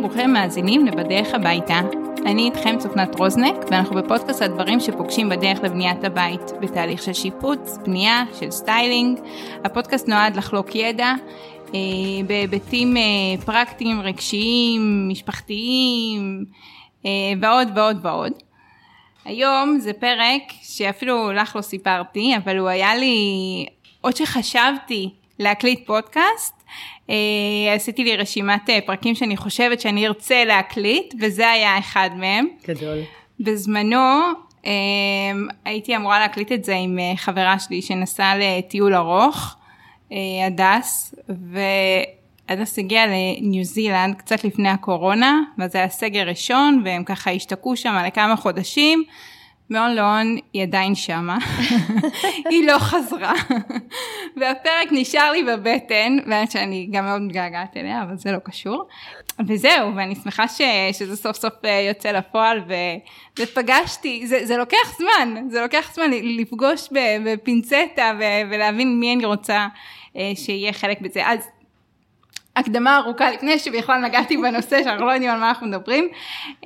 ברוכים מאזינים לבדרך הביתה. אני איתכם צופנת רוזנק, ואנחנו בפודקאסט הדברים שפוגשים בדרך לבניית הבית, בתהליך של שיפוץ, בנייה, של סטיילינג. הפודקאסט נועד לחלוק ידע אה, בהיבטים אה, פרקטיים, רגשיים, משפחתיים, אה, ועוד ועוד ועוד. היום זה פרק שאפילו לך לא סיפרתי, אבל הוא היה לי, עוד שחשבתי להקליט פודקאסט, עשיתי לי רשימת אה, פרקים שאני חושבת שאני ארצה להקליט, וזה היה אחד מהם. גדול. בזמנו אה, הייתי אמורה להקליט את זה עם אה, חברה שלי שנסעה לטיול ארוך, אה, הדס, והדס הגיעה לניו זילנד קצת לפני הקורונה, וזה היה סגר ראשון, והם ככה השתקעו שם לכמה חודשים. מהון להון היא עדיין שמה, היא לא חזרה, והפרק נשאר לי בבטן, ואני שאני גם מאוד מתגעגעת אליה, אבל זה לא קשור. וזהו, ואני שמחה ש, שזה סוף סוף אה, יוצא לפועל, ו, ופגשתי, זה, זה לוקח זמן, זה לוקח זמן לפגוש בפינצטה ולהבין מי אני רוצה אה, שיהיה חלק בזה. אז הקדמה ארוכה לפני שבכלל נגעתי בנושא שאנחנו לא יודעים על מה אנחנו מדברים.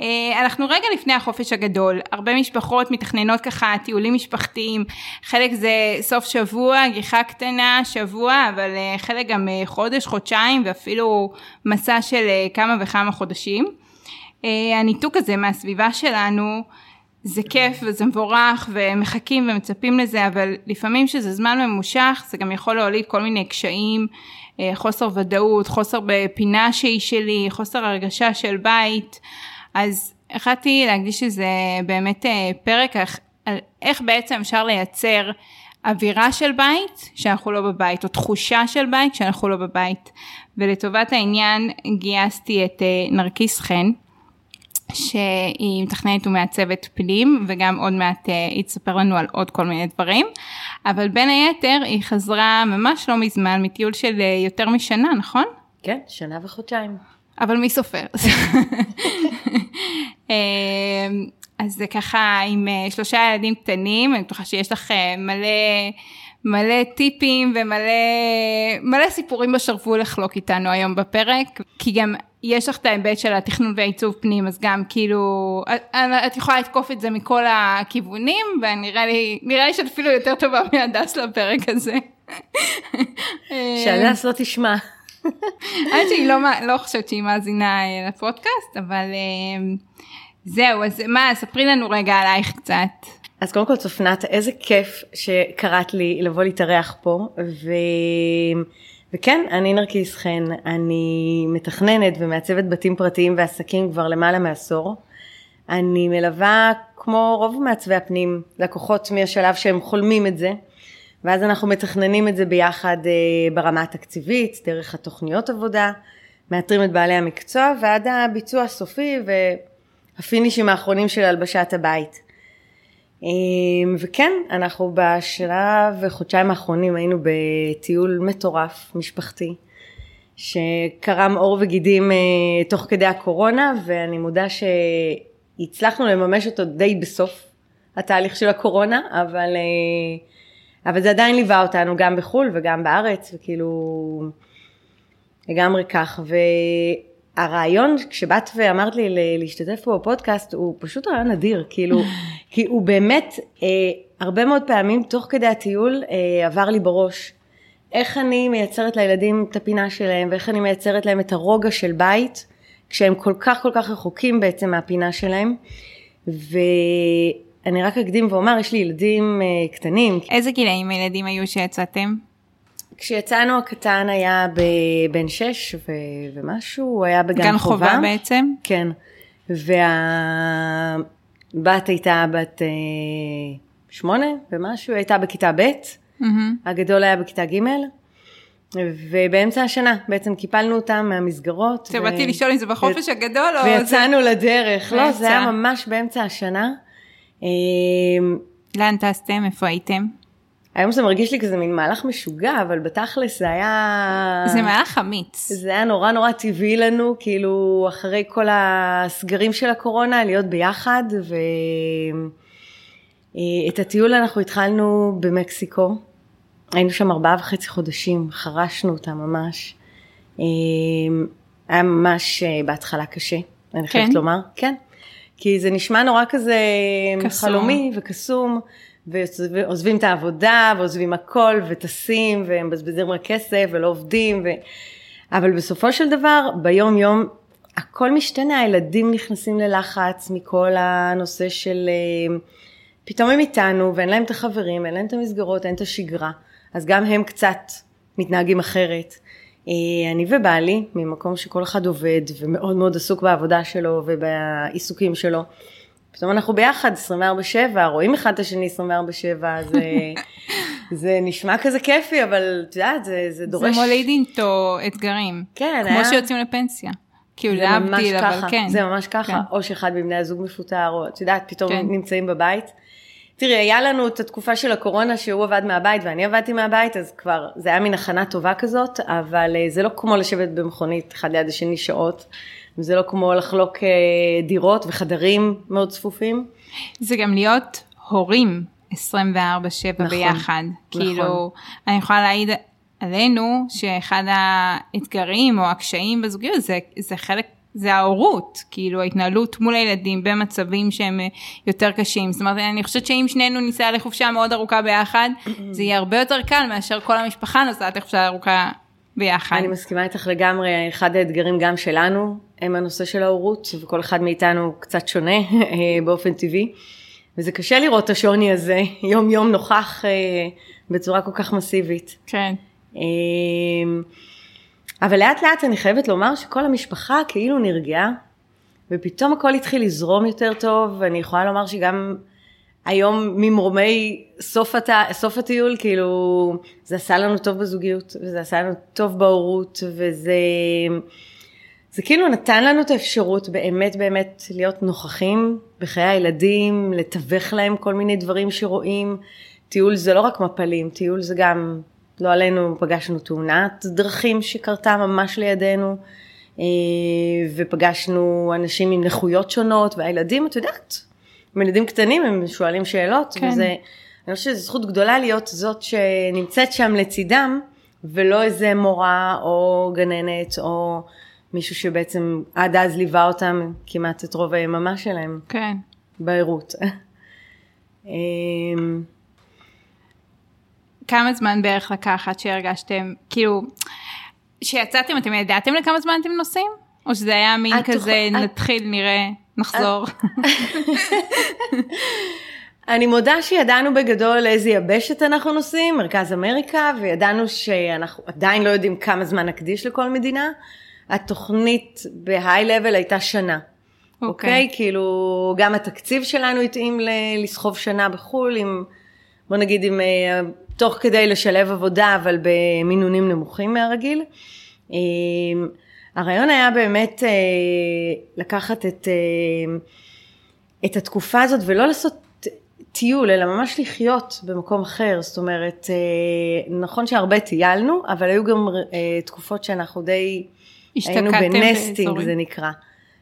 אה, אנחנו רגע לפני החופש הגדול, הרבה משפחות מתכננות ככה טיולים משפחתיים, חלק זה סוף שבוע, גיחה קטנה, שבוע, אבל אה, חלק גם אה, חודש, חודשיים ואפילו מסע של כמה וכמה חודשים. הניתוק הזה מהסביבה שלנו זה כיף וזה מבורך ומחכים ומצפים לזה, אבל לפעמים שזה זמן ממושך זה גם יכול להוליד כל מיני קשיים. אה, חוסר ודאות, חוסר בפינה שהיא שלי, חוסר הרגשה של בית, אז החלטתי להקדיש לזה באמת אה, פרק על איך בעצם אפשר לייצר אווירה של בית שאנחנו לא בבית, או תחושה של בית שאנחנו לא בבית. ולטובת העניין גייסתי את אה, נרקיס חן, שהיא מתכננת ומעצבת פנים וגם עוד מעט אה, היא תספר לנו על עוד כל מיני דברים אבל בין היתר היא חזרה ממש לא מזמן מטיול של אה, יותר משנה נכון? כן שנה וחודשיים. אבל מי סופר? אה, אז זה ככה עם שלושה ילדים קטנים אני בטוחה שיש לך מלא מלא טיפים ומלא מלא סיפורים בשרוול לחלוק איתנו היום בפרק כי גם יש לך את ההיבט של התכנון והעיצוב פנים, אז גם כאילו, את, את יכולה לתקוף את זה מכל הכיוונים, ונראה לי, נראה לי שאת אפילו יותר טובה מהדס לפרק הזה. שהדס לא תשמע. האמת שהיא לא, לא חושבת שהיא מאזינה אה, לפודקאסט, אבל אה, זהו, אז מה, ספרי לנו רגע עלייך קצת. אז קודם כל צופנת, איזה כיף שקראת לי לבוא להתארח פה, ו... וכן, אני נרקיס חן, אני מתכננת ומעצבת בתים פרטיים ועסקים כבר למעלה מעשור. אני מלווה, כמו רוב מעצבי הפנים, לקוחות מהשלב שהם חולמים את זה, ואז אנחנו מתכננים את זה ביחד אה, ברמה התקציבית, דרך התוכניות עבודה, מאתרים את בעלי המקצוע ועד הביצוע הסופי והפינישים האחרונים של הלבשת הבית. אמ, וכן, אנחנו בשלב וחודשיים האחרונים היינו בטיול מטורף, משפחתי, שקרם עור וגידים אה, תוך כדי הקורונה, ואני מודה שהצלחנו לממש אותו די בסוף התהליך של הקורונה, אבל, אה, אבל זה עדיין ליווה אותנו גם בחו"ל וגם בארץ, וכאילו לגמרי כך. ו... הרעיון כשבאת ואמרת לי להשתתף פה בפודקאסט הוא פשוט רעיון אדיר כאילו כי הוא באמת אה, הרבה מאוד פעמים תוך כדי הטיול אה, עבר לי בראש איך אני מייצרת לילדים את הפינה שלהם ואיך אני מייצרת להם את הרוגע של בית כשהם כל כך כל כך רחוקים בעצם מהפינה שלהם ואני רק אקדים ואומר יש לי ילדים אה, קטנים. איזה גילאים הילדים היו שיצאתם? כשיצאנו הקטן היה בן שש ו... ומשהו, הוא היה בגן גן חובה. גן חובה בעצם? כן. והבת הייתה בת אה, שמונה ומשהו, הייתה בכיתה ב', mm-hmm. הגדול היה בכיתה ג', ובאמצע השנה בעצם קיפלנו אותם מהמסגרות. באתי ו... לשאול אם זה בחופש ו... הגדול או... ויצאנו זה... לדרך, לא, זה היה ממש באמצע השנה. אה, לאן טסתם? איפה הייתם? היום זה מרגיש לי כזה מין מהלך משוגע, אבל בתכלס זה היה... זה מהלך אמיץ. זה היה נורא נורא טבעי לנו, כאילו אחרי כל הסגרים של הקורונה, להיות ביחד, ואת הטיול אנחנו התחלנו במקסיקו. היינו שם ארבעה וחצי חודשים, חרשנו אותה ממש. היה ממש אה, בהתחלה קשה, אני חייבת כן? לומר, כן. כי זה נשמע נורא כזה קסום. חלומי וקסום, ועוזבים את העבודה, ועוזבים הכל, וטסים, ומבזבזים רק כסף, ולא עובדים, ו... אבל בסופו של דבר, ביום יום, הכל משתנה, הילדים נכנסים ללחץ מכל הנושא של... אה, פתאום הם איתנו, ואין להם את החברים, אין להם את המסגרות, אין את השגרה, אז גם הם קצת מתנהגים אחרת. אה, אני ובעלי, ממקום שכל אחד עובד ומאוד מאוד עסוק בעבודה שלו ובעיסוקים שלו, פתאום אנחנו ביחד 24-7, רואים אחד את השני 24-7, זה, זה נשמע כזה כיפי, אבל את יודעת, זה, זה דורש... זה מוליד איתו אתגרים. כן, כמו היה... שיוצאים לפנסיה. כאילו להבדיל, אבל כן. זה ממש ככה, כן. או שאחד מבני הזוג מפוטר, או את יודעת, פתאום כן. נמצאים בבית. תראי, היה לנו את התקופה של הקורונה שהוא עבד מהבית ואני עבדתי מהבית, אז כבר זה היה מין הכנה טובה כזאת, אבל אה, זה לא כמו לשבת במכונית אחד ליד השני שעות, וזה לא כמו לחלוק אה, דירות וחדרים מאוד צפופים. זה גם להיות הורים 24-7 נכון, ביחד. נכון. כאילו, אני יכולה להעיד עלינו שאחד האתגרים או הקשיים בזוגיות זה, זה חלק זה ההורות, כאילו ההתנהלות מול הילדים במצבים שהם אה, יותר קשים. זאת אומרת, אני חושבת שאם שנינו ניסע לחופשה מאוד ארוכה ביחד, זה יהיה הרבה יותר קל מאשר כל המשפחה נוסעת לחופשה ארוכה ביחד. אני מסכימה איתך לגמרי, אחד האתגרים גם שלנו הם הנושא של ההורות, וכל אחד מאיתנו קצת שונה אה, באופן טבעי. וזה קשה לראות את השוני הזה יום יום נוכח אה, בצורה כל כך מסיבית. כן. אבל לאט לאט אני חייבת לומר שכל המשפחה כאילו נרגעה, ופתאום הכל התחיל לזרום יותר טוב, ואני יכולה לומר שגם היום ממרומי סוף, הת... סוף הטיול, כאילו, זה עשה לנו טוב בזוגיות, וזה עשה לנו טוב בהורות, וזה... זה כאילו נתן לנו את האפשרות באמת באמת להיות נוכחים בחיי הילדים, לתווך להם כל מיני דברים שרואים. טיול זה לא רק מפלים, טיול זה גם לא עלינו, פגשנו תאונת דרכים שקרתה ממש לידינו, אה, ופגשנו אנשים עם נכויות שונות, והילדים, את יודעת, הם ילדים קטנים, הם שואלים שאלות, כן. וזה, אני חושבת שזו זכות גדולה להיות זאת שנמצאת שם לצידם, ולא איזה מורה או גננת או מישהו שבעצם עד אז ליווה אותם כמעט את רוב היממה שלהם. כן. בעירות. כמה זמן בערך לקחת שהרגשתם, כאילו, שיצאתם, אתם ידעתם לכמה זמן אתם נוסעים? או שזה היה מין כזה, תוכל... נתחיל, נראה, נחזור? אני מודה שידענו בגדול לאיזה יבשת אנחנו נוסעים, מרכז אמריקה, וידענו שאנחנו עדיין לא יודעים כמה זמן נקדיש לכל מדינה. התוכנית בהיי לבל הייתה שנה. אוקיי, okay. אוקיי? okay? כאילו, גם התקציב שלנו התאים לסחוב שנה בחו"ל, עם, בוא נגיד, עם אה, תוך כדי לשלב עבודה, אבל במינונים נמוכים מהרגיל. אה, הרעיון היה באמת אה, לקחת את, את התקופה הזאת ולא לעשות טיול, אלא ממש לחיות במקום אחר. זאת אומרת, נכון שהרבה טיילנו, אבל היו גם תקופות שאנחנו די היינו ב nesting, באזורים. זה נקרא.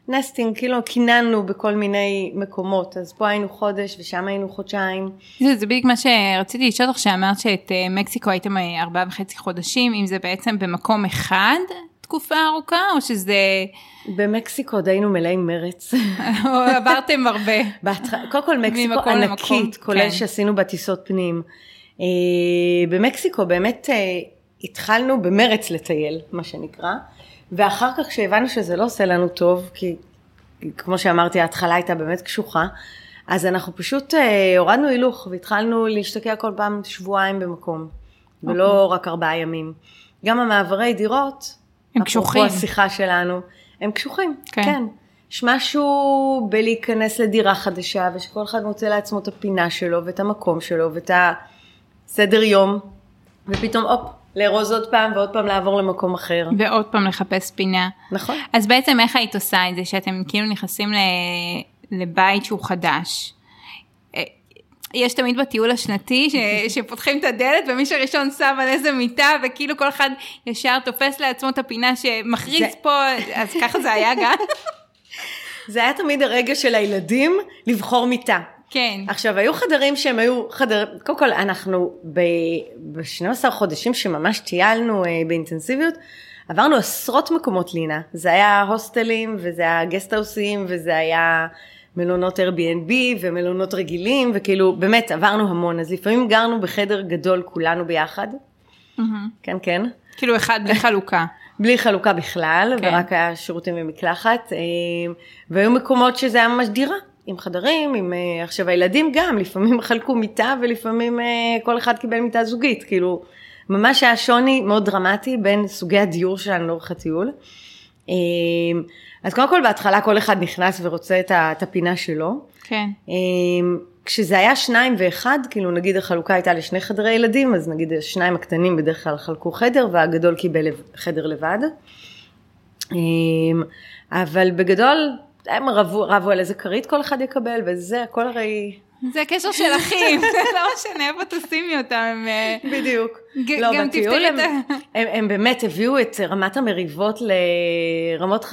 nesting, כאילו קיננו בכל מיני מקומות, אז פה היינו חודש ושם היינו חודשיים. זה, זה בדיוק מה שרציתי לשאול אותך, שאמרת שאת אה, מקסיקו הייתם אה, ארבעה וחצי חודשים, אם זה בעצם במקום אחד תקופה ארוכה, או שזה... במקסיקו עוד היינו מלאים מרץ. עברתם הרבה. קודם כל מקסיקו ענקית, כולל כן. שעשינו בה טיסות פנים. אה, במקסיקו באמת התחלנו במרץ לטייל, מה שנקרא. ואחר כך כשהבנו שזה לא עושה לנו טוב, כי כמו שאמרתי ההתחלה הייתה באמת קשוחה, אז אנחנו פשוט אה, הורדנו הילוך והתחלנו להשתקע כל פעם שבועיים במקום, okay. ולא אוקיי. רק ארבעה ימים. גם המעברי דירות, הם קשוחים. אפרופו השיחה שלנו, הם קשוחים, כן. כן. יש משהו בלהיכנס לדירה חדשה, ושכל אחד מוצא לעצמו את הפינה שלו, ואת המקום שלו, ואת הסדר יום, ופתאום הופ, לארוז עוד פעם ועוד פעם לעבור למקום אחר. ועוד פעם לחפש פינה. נכון. אז בעצם איך היית עושה את זה שאתם כאילו נכנסים לבית שהוא חדש? אה, יש תמיד בטיול השנתי ש... שפותחים את הדלת ומי שראשון שם על איזה מיטה וכאילו כל אחד ישר תופס לעצמו את הפינה שמכריז זה... פה, אז ככה זה היה גם? זה היה תמיד הרגע של הילדים לבחור מיטה. כן. עכשיו, היו חדרים שהם היו חדרים, קודם כל, אנחנו ב-12 חודשים שממש טיילנו אה, באינטנסיביות, עברנו עשרות מקומות לינה. זה היה הוסטלים, וזה היה גסטהאוסים, וזה היה מלונות Airbnb ומלונות רגילים, וכאילו, באמת, עברנו המון. אז לפעמים גרנו בחדר גדול כולנו ביחד. כן, כן. כאילו אחד בלי חלוקה. בלי חלוקה בכלל, כן. ורק היה שירותים ומקלחת. אה, והיו מקומות שזה היה ממש דירה, עם חדרים, עם... אה, עכשיו הילדים גם, לפעמים חלקו מיטה ולפעמים אה, כל אחד קיבל מיטה זוגית, כאילו, ממש היה שוני מאוד דרמטי בין סוגי הדיור שלנו לאורך הטיול. אה, אז קודם כל בהתחלה כל אחד נכנס ורוצה את הפינה שלו. כן. אה, כשזה היה שניים ואחד, כאילו נגיד החלוקה הייתה לשני חדרי ילדים, אז נגיד השניים הקטנים בדרך כלל חלקו חדר והגדול קיבל חדר לבד. אה, אבל בגדול הם רבו, רבו על איזה כרית כל אחד יקבל וזה הכל הרי זה קשר של אחים, לא משנה איפה תשימי אותם. אה, בדיוק. לא, גם בטיול הם, הם, הם באמת הביאו את רמת המריבות לרמות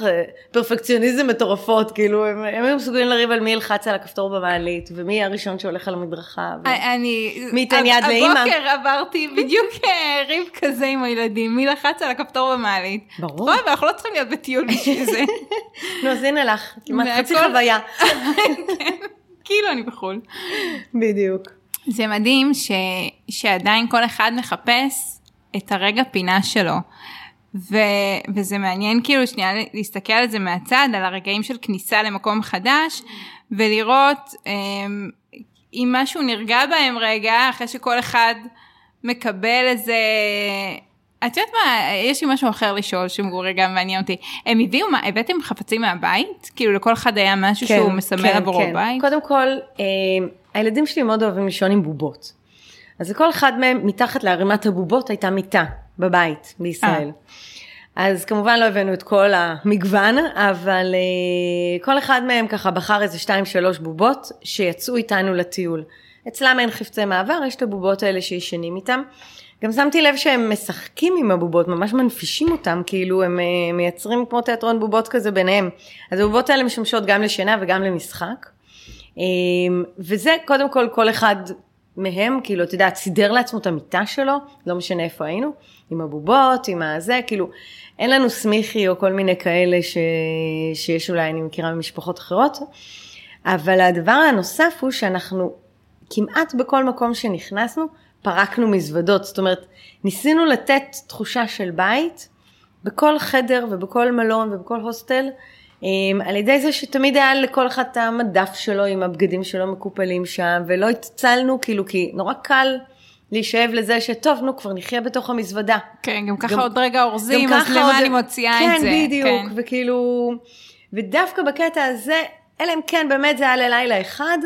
פרפקציוניזם מטורפות, כאילו הם, הם היו מסוגלים לריב על מי ילחץ על הכפתור במעלית, ומי הראשון שהולך על המדרכה. אני, מי ייתן יד לאמא? הבוקר עברתי בדיוק אה, ריב כזה עם הילדים, מי לחץ על הכפתור במעלית. ברור. רואה, ואנחנו לא צריכים להיות בטיול בשביל זה. נו, אז הנה לך, כמעט חצי חוויה. כאילו אני בחו"ל. בדיוק. זה מדהים ש, שעדיין כל אחד מחפש את הרגע פינה שלו. ו, וזה מעניין כאילו שנייה להסתכל על זה מהצד, על הרגעים של כניסה למקום חדש, ולראות אמ, אם משהו נרגע בהם רגע, אחרי שכל אחד מקבל איזה... את יודעת מה, יש לי משהו אחר לשאול שהוא רגע מעניין אותי. הם הביאו, מה, הבאתם חפצים מהבית? כאילו לכל אחד היה משהו שהוא מסמל עבורו בית? קודם כל, אה, הילדים שלי מאוד אוהבים לישון עם בובות. אז לכל אחד מהם, מתחת לערימת הבובות הייתה מיטה בבית בישראל. אה. אז כמובן לא הבאנו את כל המגוון, אבל אה, כל אחד מהם ככה בחר איזה שתיים שלוש בובות שיצאו איתנו לטיול. אצלם אין חפצי מעבר, יש את הבובות האלה שישנים איתם. גם שמתי לב שהם משחקים עם הבובות, ממש מנפישים אותם, כאילו הם אה, מייצרים כמו תיאטרון בובות כזה ביניהם. אז הבובות האלה משמשות גם לשינה וגם למשחק. אה, וזה קודם כל כל אחד מהם, כאילו, אתה יודע, סידר לעצמו את המיטה שלו, לא משנה איפה היינו, עם הבובות, עם הזה, כאילו, אין לנו סמיכי או כל מיני כאלה ש... שיש אולי, אני מכירה ממשפחות אחרות, אבל הדבר הנוסף הוא שאנחנו כמעט בכל מקום שנכנסנו, פרקנו מזוודות, זאת אומרת, ניסינו לתת תחושה של בית בכל חדר ובכל מלון ובכל הוסטל, אמ, על ידי זה שתמיד היה לכל אחד את המדף שלו עם הבגדים שלו מקופלים שם, ולא התצלנו, כאילו, כי נורא קל להישאב לזה שטוב, נו, כבר נחיה בתוך המזוודה. כן, גם ככה גם- עוד רגע אורזים, אז למה עוד- אני מוציאה כן, את זה? בדיוק, כן. וכאילו, ודווקא בקטע הזה, אלא אם כן באמת זה היה ללילה אחד,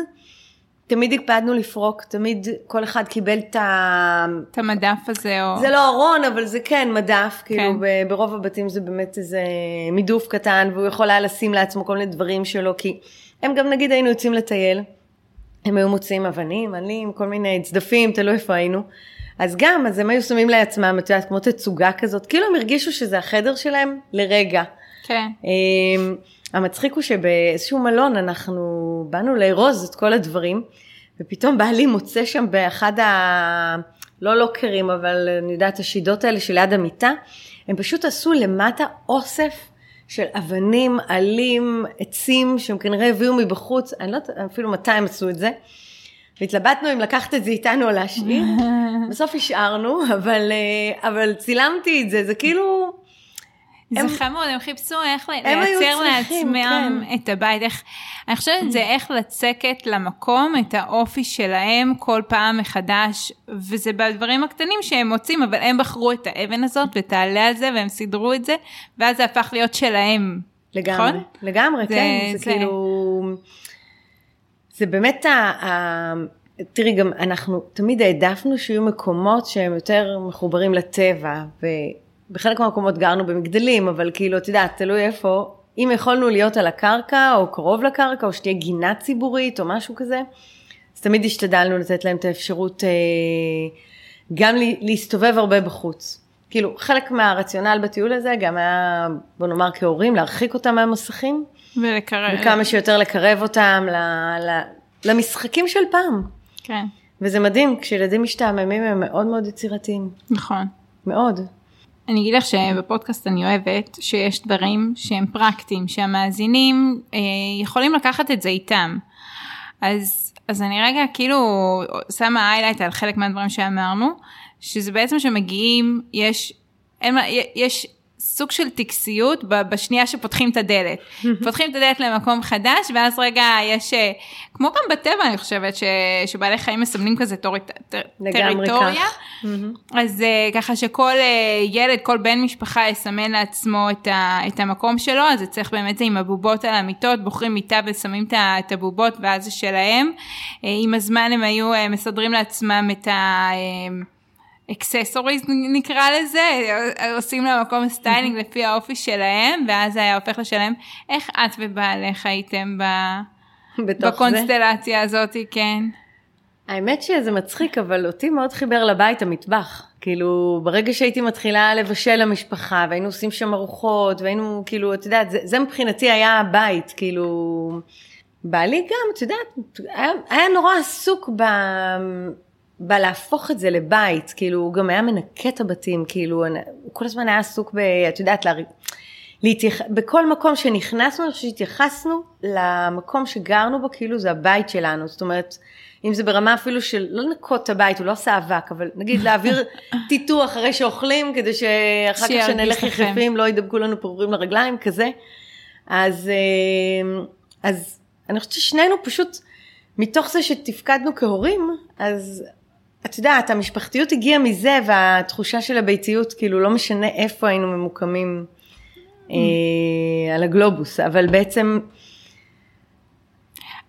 תמיד הקפדנו לפרוק, תמיד כל אחד קיבל את ה... את המדף הזה, או... זה לא ארון, אבל זה כן מדף, כאילו כן. ב- ברוב הבתים זה באמת איזה מידוף קטן, והוא יכול היה לשים לעצמו כל מיני דברים שלו, כי הם גם נגיד היינו יוצאים לטייל, הם היו מוציאים אבנים, עלים, כל מיני צדפים, תלוי איפה היינו. אז גם, אז הם היו שמים לעצמם, את יודעת, כמו תצוגה כזאת, כאילו הם הרגישו שזה החדר שלהם לרגע. כן. המצחיק הוא שבאיזשהו מלון אנחנו באנו לארוז את כל הדברים, ופתאום בעלי מוצא שם באחד ה... לא לוקרים, אבל אני יודעת, השידות האלה שליד המיטה, הם פשוט עשו למטה אוסף של אבנים, עלים, עצים, שהם כנראה הביאו מבחוץ, אני לא יודעת אפילו מתי הם עשו את זה. והתלבטנו אם לקחת את זה איתנו או להשאיר, בסוף השארנו, אבל, אה, אבל צילמתי את זה, זה כאילו... זה הם- חמוד, הם חיפשו איך הם לייצר צריכים, לעצמם כן. את הבית, איך, אני חושבת זה איך לצקת למקום את האופי שלהם כל פעם מחדש, וזה בדברים הקטנים שהם מוצאים, אבל הם בחרו את האבן הזאת ותעלה על זה והם סידרו את זה, ואז זה הפך להיות שלהם. לגמרי, נכון? לגמרי, זה- כן, זה, זה- כאילו, זה באמת, ה, ה, תראי, גם אנחנו תמיד העדפנו שיהיו מקומות שהם יותר מחוברים לטבע, ובחלק מהמקומות גרנו במגדלים, אבל כאילו, את יודעת, תלוי איפה, אם יכולנו להיות על הקרקע, או קרוב לקרקע, או שתהיה גינה ציבורית, או משהו כזה, אז תמיד השתדלנו לתת להם את האפשרות אה, גם להסתובב הרבה בחוץ. כאילו, חלק מהרציונל בטיול הזה גם היה, בוא נאמר כהורים, להרחיק אותם מהמסכים, ולקרב. וכמה שיותר לקרב אותם ל, ל, למשחקים של פעם. כן, וזה מדהים, כשילדים משתעממים הם מאוד מאוד יצירתיים. נכון. מאוד. אני אגיד לך שבפודקאסט אני אוהבת שיש דברים שהם פרקטיים, שהמאזינים אה, יכולים לקחת את זה איתם. אז, אז אני רגע כאילו שמה highlight על חלק מהדברים שאמרנו, שזה בעצם שמגיעים, יש, אין, יש סוג של טקסיות בשנייה שפותחים את הדלת. פותחים את הדלת למקום חדש, ואז רגע יש, אה, כמו גם בטבע אני חושבת, ש, שבעלי חיים מסמנים כזה טור, טר, טריטוריה. כן. אז אה, ככה שכל אה, ילד, כל בן משפחה יסמן לעצמו את, ה, את המקום שלו, אז זה צריך באמת זה עם הבובות על המיטות, בוחרים מיטה ושמים את הבובות ואז זה שלהם. עם הזמן הם היו מסדרים לעצמם את ה... accessories נקרא לזה, עושים למקום סטיילינג לפי האופי שלהם, ואז זה היה הופך לשלהם. איך את ובעלך הייתם ב... בתוך זה. בקונסטלציה הזאת, כן? האמת שזה מצחיק, אבל אותי מאוד חיבר לבית המטבח. כאילו, ברגע שהייתי מתחילה לבשל למשפחה, והיינו עושים שם ארוחות, והיינו, כאילו, את יודעת, זה, זה מבחינתי היה הבית, כאילו... בעלי גם, את יודעת, היה, היה נורא עסוק ב... בלהפוך את זה לבית, כאילו, הוא גם היה מנקה את הבתים, כאילו, הוא כל הזמן היה עסוק ב... את יודעת, לה... להתייח... בכל מקום שנכנסנו, אני חושבת שהתייחסנו למקום שגרנו בו, כאילו זה הבית שלנו, זאת אומרת, אם זה ברמה אפילו של לא לנקות את הבית, הוא לא עשה אבק, אבל נגיד להעביר טיטור אחרי שאוכלים, כדי שאחר כך שנלך. יחפים, לא ידבקו לנו פירורים לרגליים, כזה. אז, אה, אז אני חושבת ששנינו פשוט, מתוך זה שתפקדנו כהורים, אז את יודעת, המשפחתיות הגיעה מזה, והתחושה של הביתיות, כאילו לא משנה איפה היינו ממוקמים אה, על הגלובוס, אבל בעצם,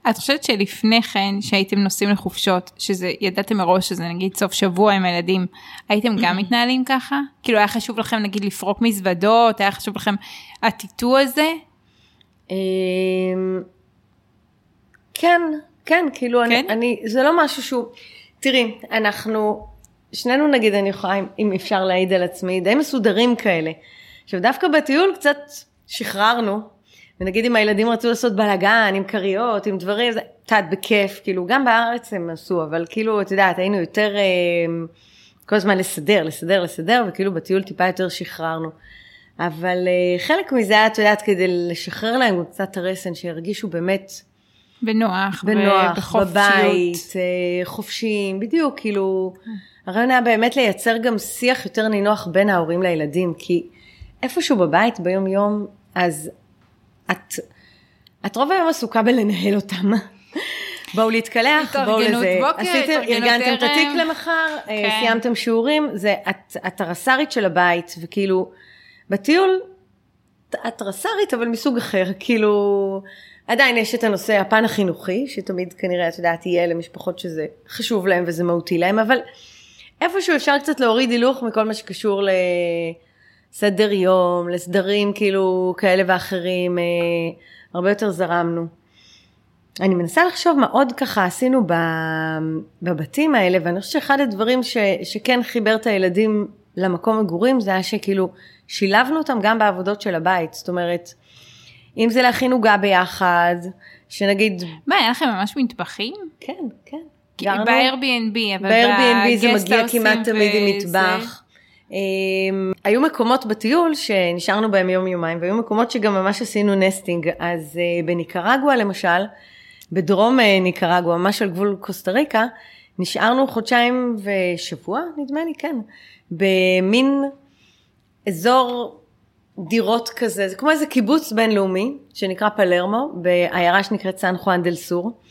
את חושבת שלפני כן, שהייתם נוסעים לחופשות, שזה ידעתם מראש שזה נגיד סוף שבוע עם הילדים, הייתם גם מתנהלים ככה? כאילו היה חשוב לכם נגיד לפרוק מזוודות, היה חשוב לכם הטיטו הזה? אה, כן, כן, כאילו, כן? אני, אני, זה לא משהו שהוא, תראי, אנחנו, שנינו נגיד, אני יכולה, אם- אפשר להעיד על עצמי, די מסודרים כאלה. עכשיו, דווקא בטיול קצת שחררנו, ונגיד אם הילדים רצו לעשות בלאגן, עם כריות, עם דברים, זה, יודעת, בכיף, כאילו, גם בארץ הם עשו, אבל כאילו, את יודעת, היינו יותר, אה, כל הזמן לסדר, לסדר, לסדר, וכאילו בטיול טיפה יותר שחררנו. אבל אה, חלק מזה את יודעת, כדי לשחרר להם קצת הרסן, שירגישו באמת בנוח, בנוח. בבית, אה, חופשיים, בדיוק, כאילו, הרעיון היה באמת לייצר גם שיח יותר נינוח בין ההורים לילדים, כי איפשהו בבית ביום יום, אז את, את רוב היום עסוקה בלנהל אותם. בואו להתקלח, בואו לזה, בוקר, עשיתם, ארגנתם את. התיק למחר, אה, כן. סיימתם שיעורים, זה, את, את הרס"רית של הבית, וכאילו, בטיול, את רס"רית אבל מסוג אחר, כאילו, עדיין יש את הנושא, הפן החינוכי, שתמיד כנראה, את יודעת, יהיה למשפחות שזה חשוב להם וזה מהותי להם, אבל איפשהו אפשר קצת להוריד הילוך מכל מה שקשור לסדר יום, לסדרים כאילו כאלה ואחרים, אה, הרבה יותר זרמנו. אני מנסה לחשוב מה עוד ככה עשינו בבתים האלה, ואני חושבת שאחד הדברים ש, שכן חיבר את הילדים למקום מגורים, זה היה שכאילו שילבנו אותם גם בעבודות של הבית, זאת אומרת, אם זה להכין עוגה ביחד, שנגיד, מה, היה לכם ממש מטבחים? כן, כן, ב-Airbnb, אבל ב-Airbnb זה מגיע כמעט תמיד עם מטבח. Um, היו מקומות בטיול שנשארנו בהם יום יומיים, והיו מקומות שגם ממש עשינו נסטינג. אז uh, בניקרגואה למשל, בדרום uh, ניקרגואה, ממש על גבול קוסטה ריקה, נשארנו חודשיים ושבוע, נדמה לי, כן, במין אזור דירות כזה, זה כמו איזה קיבוץ בינלאומי, שנקרא פלרמו, בעיירה שנקראת סן חואן דל סור,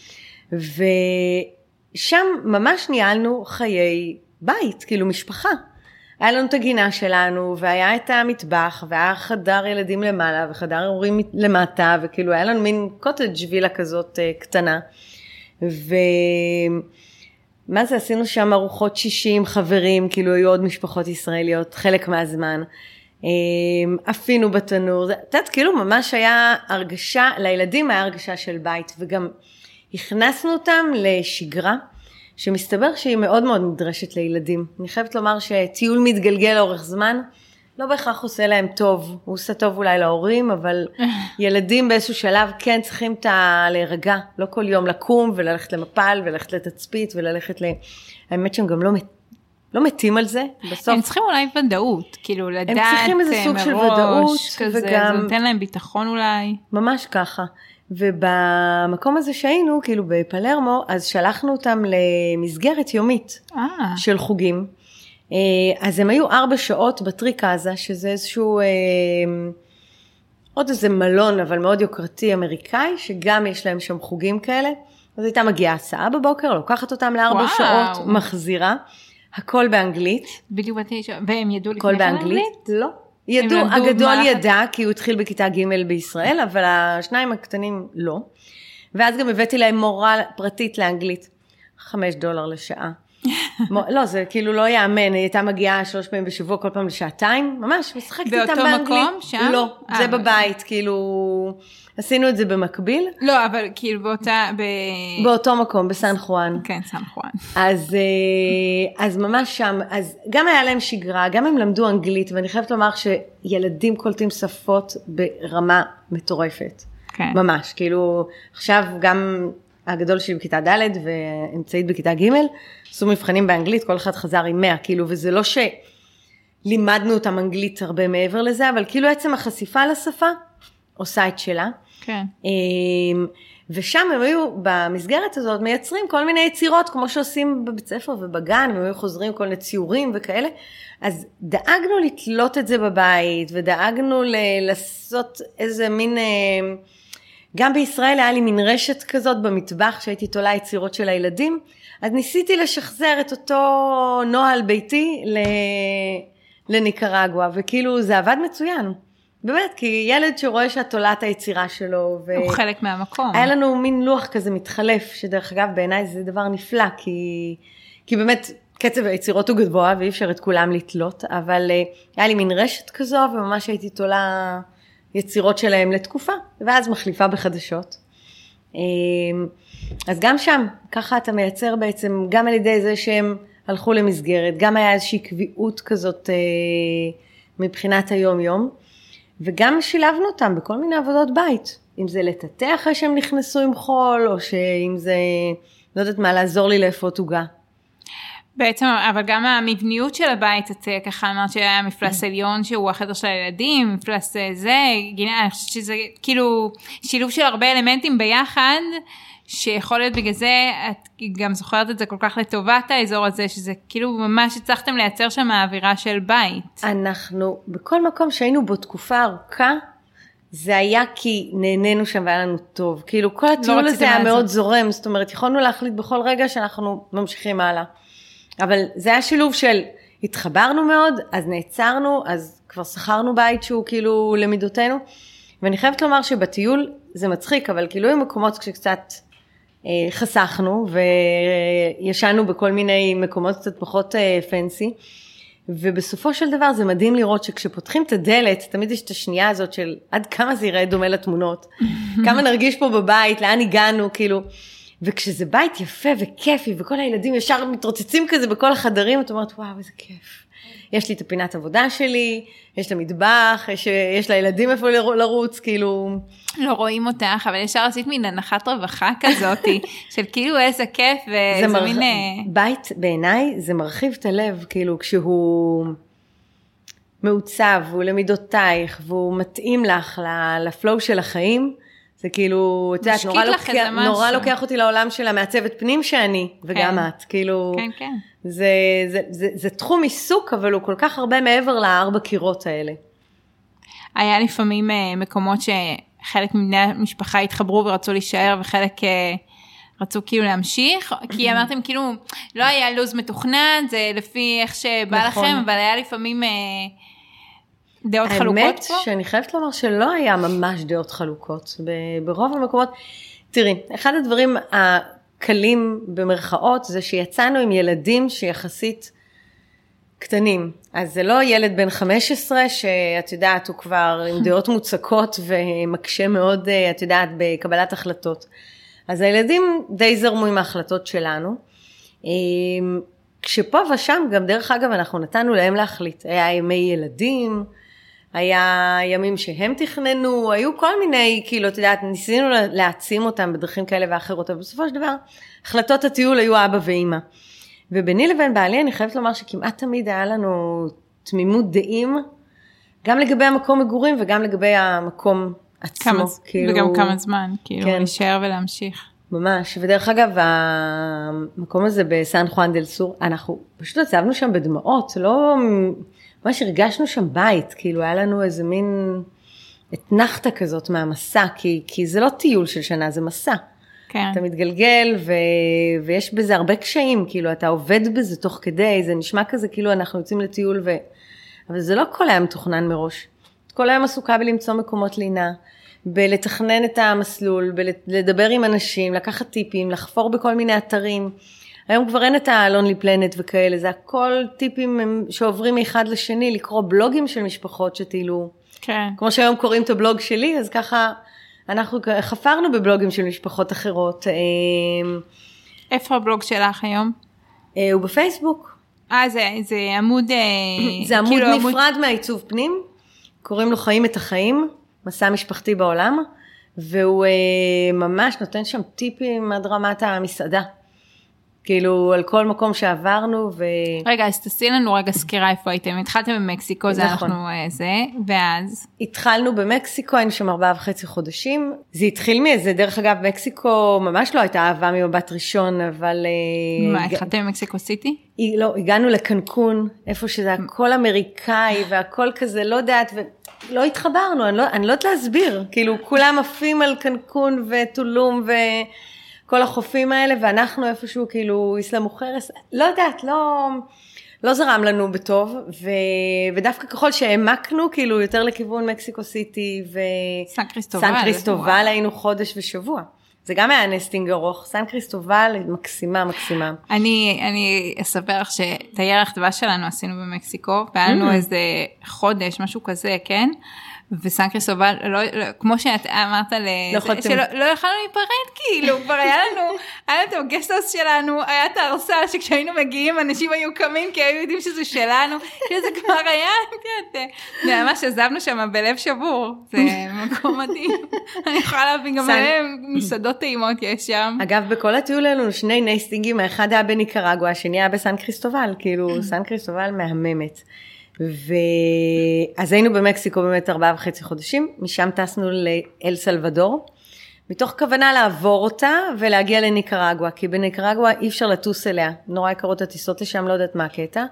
ושם ממש ניהלנו חיי בית, כאילו משפחה. היה לנו את הגינה שלנו, והיה את המטבח, והיה חדר ילדים למעלה, וחדר הורים למטה, וכאילו היה לנו מין קוטג' וילה כזאת אה, קטנה. ומה זה, עשינו שם ארוחות שישי עם חברים, כאילו היו עוד משפחות ישראליות, חלק מהזמן. אפינו בתנור, זה- את יודעת, כאילו ממש היה הרגשה, לילדים היה הרגשה של בית, וגם הכנסנו אותם לשגרה. שמסתבר שהיא מאוד מאוד נדרשת לילדים. אני חייבת לומר שטיול מתגלגל לאורך זמן, לא בהכרח עושה להם טוב, הוא עושה טוב אולי להורים, אבל ילדים באיזשהו שלב כן צריכים את ה... להירגע, לא כל יום לקום וללכת למפל וללכת לתצפית וללכת ל... האמת שהם גם לא, מת... לא מתים על זה, בסוף. הם צריכים אולי ודאות, כאילו לדעת הם צריכים איזה סוג מראש, של ודאות, כזה, וגם- זה נותן להם ביטחון אולי. ממש ככה. ובמקום הזה שהיינו, כאילו בפלרמו, אז שלחנו אותם למסגרת יומית. אה, של חוגים. אה, אז הם היו ארבע שעות בטריקזה, שזה איזשהו, אה, עוד איזה מלון, אבל מאוד יוקרתי אמריקאי, שגם יש להם שם חוגים כאלה. אז הייתה מגיעה הסעה בבוקר, לוקחת אותם לארבע וואו. שעות, מחזירה, הכל באנגלית. בדיוק באתי לשאול, והם ידעו לפני הכל כן באנגלית? לא. ידעו, הגדול ידע, כי הוא התחיל בכיתה ג' בישראל, אבל השניים הקטנים לא. ואז גם הבאתי להם מורה פרטית לאנגלית. חמש דולר לשעה. לא, זה כאילו לא יאמן, היא הייתה מגיעה שלוש פעמים בשבוע, כל פעם לשעתיים, ממש, משחקת איתם באותו באנגלית. מקום, שם? לא, אה, זה אבל- בבית, כאילו, עשינו את זה במקביל, לא, אבל כאילו באותה, ב... באותו מקום, בסן חואן. כן, סן חואן. אז, אה, אז ממש שם, אז גם היה להם שגרה, גם הם למדו אנגלית, ואני חייבת לומר שילדים קולטים שפות ברמה מטורפת. כן. ממש, כאילו, עכשיו גם הגדול שלי בכיתה ד' ואמצעית בכיתה ג', עשו מבחנים באנגלית, כל אחד חזר עם 100, כאילו, וזה לא שלימדנו אותם אנגלית הרבה מעבר לזה, אבל כאילו עצם החשיפה לשפה עושה את שלה. כן. אמ, ושם הם היו במסגרת הזאת מייצרים כל מיני יצירות כמו שעושים בבית ספר ובגן, הם היו חוזרים כל מיני ציורים וכאלה. אז דאגנו לתלות את זה בבית ודאגנו ל- לעשות איזה מין, אמ, גם בישראל היה לי מין רשת כזאת במטבח שהייתי תולה יצירות של הילדים, אז ניסיתי לשחזר את אותו נוהל ביתי ל- לניקרגואה, וכאילו זה עבד מצוין. באמת, כי ילד שרואה שאת תולה את היצירה שלו, ו... הוא חלק מהמקום. היה לנו מין לוח כזה מתחלף, שדרך אגב בעיניי זה דבר נפלא, כי, כי באמת קצב היצירות הוא גבוה ואי אפשר את כולם לתלות, אבל אה, היה לי מין רשת כזו וממש הייתי תולה יצירות שלהם לתקופה, ואז מחליפה בחדשות. אה, אז גם שם, ככה אתה מייצר בעצם, גם על ידי זה שהם הלכו למסגרת, גם היה איזושהי קביעות כזאת אה, מבחינת היום-יום. וגם שילבנו אותם בכל מיני עבודות בית, אם זה לטאטא אחרי שהם נכנסו עם חול, או שאם זה, לא יודעת מה, לעזור לי לאפות עוגה. בעצם, אבל גם המבניות של הבית, את אה, ככה אמרת שהיה מפלס עליון שהוא החדר של הילדים, מפלס אה, זה, גינה, אני חושבת שזה כאילו שילוב של הרבה אלמנטים ביחד, שיכול להיות בגלל זה, את גם זוכרת את זה כל כך לטובת האזור הזה, שזה כאילו ממש הצלחתם לייצר שם אווירה של בית. אנחנו, בכל מקום שהיינו בו תקופה ארוכה, זה היה כי נהנינו שם והיה לנו טוב. כאילו כל הטיול רציתם הזה היה. מאוד זורם, זאת אומרת, יכולנו להחליט בכל רגע שאנחנו ממשיכים הלאה. אבל זה היה שילוב של התחברנו מאוד, אז נעצרנו, אז כבר שכרנו בית שהוא כאילו למידותינו. ואני חייבת לומר שבטיול זה מצחיק, אבל כאילו היו מקומות שקצת חסכנו וישנו בכל מיני מקומות קצת פחות אה, פנסי. ובסופו של דבר זה מדהים לראות שכשפותחים את הדלת, תמיד יש את השנייה הזאת של עד כמה זה ייראה דומה לתמונות, כמה נרגיש פה בבית, לאן הגענו, כאילו. וכשזה בית יפה וכיפי וכל הילדים ישר מתרוצצים כזה בכל החדרים, את אומרת וואו איזה כיף. יש לי את הפינת עבודה שלי, יש את המטבח, יש, יש לילדים איפה לר- לרוץ, כאילו, לא רואים אותך, אבל ישר עשית מין הנחת רווחה כזאתי, של כאילו איזה כיף, זה ואיזה מרח... מין... אה, בית בעיניי זה מרחיב את הלב, כאילו כשהוא מעוצב, הוא למידותייך, והוא מתאים לך לפלואו של החיים, זה כאילו, את יודעת, נורא, לוקח, נורא. לוקח אותי לעולם של המעצבת פנים שאני, וגם כן. את, כאילו, כן, כן. זה, זה, זה, זה תחום עיסוק, אבל הוא כל כך הרבה מעבר לארבע קירות האלה. היה לפעמים אה, מקומות שחלק מבני המשפחה התחברו ורצו להישאר וחלק אה, רצו כאילו להמשיך, כי אמרתם כאילו לא היה לו"ז מתוכנן, זה לפי איך שבא נכון. לכם, אבל היה לפעמים אה, דעות חלוקות האמת פה. שאני חייבת לומר שלא היה ממש דעות חלוקות. ברוב המקומות, תראי, אחד הדברים הקלים במרכאות זה שיצאנו עם ילדים שיחסית קטנים. אז זה לא ילד בן 15 שאת יודעת הוא כבר עם דעות מוצקות ומקשה מאוד, אה, את יודעת, בקבלת החלטות. אז הילדים די זרמו עם ההחלטות שלנו. אה, כשפה ושם גם דרך אגב אנחנו נתנו להם להחליט, היה ימי ילדים, היה ימים שהם תכננו, היו כל מיני, כאילו, את יודעת, ניסינו להעצים אותם בדרכים כאלה ואחרות, אבל בסופו של דבר, החלטות הטיול היו אבא ואימא. וביני לבין בעלי אני חייבת לומר שכמעט תמיד היה לנו תמימות דעים, גם לגבי המקום מגורים וגם לגבי המקום עצמו. כמה, כאילו, וגם כמה זמן, כאילו, כן. להישאר ולהמשיך. ממש, ודרך אגב, המקום הזה בסן חואן דל סור, אנחנו פשוט עזבנו שם בדמעות, לא, ממש הרגשנו שם בית, כאילו היה לנו איזה מין אתנחתא כזאת מהמסע, כי, כי זה לא טיול של שנה, זה מסע. כן. אתה מתגלגל ו... ויש בזה הרבה קשיים, כאילו אתה עובד בזה תוך כדי, זה נשמע כזה כאילו אנחנו יוצאים לטיול ו... אבל זה לא כל היום מתוכנן מראש. כל היום עסוקה בלמצוא מקומות לינה, בלתכנן את המסלול, בלדבר עם אנשים, לקחת טיפים, לחפור בכל מיני אתרים. היום כבר אין את ה-Lonely Planet וכאלה, זה הכל טיפים שעוברים מאחד לשני, לקרוא בלוגים של משפחות שטיילו. כן. כמו שהיום קוראים את הבלוג שלי, אז ככה אנחנו חפרנו בבלוגים של משפחות אחרות. אה, איפה הבלוג שלך היום? אה, הוא בפייסבוק. אה, זה, זה עמוד... אה, זה עמוד כאילו נפרד מהעיצוב פנים, קוראים לו חיים את החיים, מסע משפחתי בעולם, והוא אה, ממש נותן שם טיפים עד רמת המסעדה. כאילו על כל מקום שעברנו ו... רגע, אז תעשי לנו רגע סקירה איפה הייתם. התחלתם במקסיקו, זה נכון. אנחנו אה, זה, ואז... התחלנו במקסיקו, היינו שם ארבעה וחצי חודשים. זה התחיל מאיזה, דרך אגב, מקסיקו ממש לא הייתה אהבה ממבט ראשון, אבל... אה, מה, התחלתם במקסיקו סיטי? לא, הגענו לקנקון, איפה שזה הכל אמריקאי והכל כזה, לא יודעת, ולא התחברנו, אני לא, אני לא יודעת להסביר, כאילו כולם עפים על קנקון וטולום וכל החופים האלה, ואנחנו איפשהו כאילו איסלאם חרס, לא יודעת, לא, לא זרם לנו בטוב, ו, ודווקא ככל שהעמקנו, כאילו יותר לכיוון מקסיקו סיטי ו... סן קריסטובל. סן קריסטובל היינו חודש ושבוע. זה גם היה נסטינג ארוך, סן קריסטובל מקסימה מקסימה. אני, אני אספר לך שאת הירח דבש שלנו עשינו במקסיקו, והיה Mm. לנו איזה חודש, משהו כזה, כן? וסן קריסטובל, לא, לא, כמו שאת אמרת, לא יכולתם. שלא לא יכולנו להיפרד, כאילו, כבר היה לנו, היה את הגסטוס שלנו, היה את הארסל שכשהיינו מגיעים אנשים היו קמים כי היו יודעים שזה שלנו, כאילו זה כבר היה, את יודעת, זה ממש עזבנו שם בלב שבור, זה מקום מדהים, אני יכולה להבין גם מלא מסעדות טעימות יש שם. אגב, בכל הטיול היו לנו שני נסטינגים, האחד היה בניקרגואה, השני היה בסן קריסטובל, כאילו סן קריסטובל מהממת. ואז היינו במקסיקו באמת ארבעה וחצי חודשים, משם טסנו לאל סלבדור, מתוך כוונה לעבור אותה ולהגיע לניקרגואה, כי בניקרגואה אי אפשר לטוס אליה, נורא יקרות הטיסות לשם, לא יודעת מה הקטע,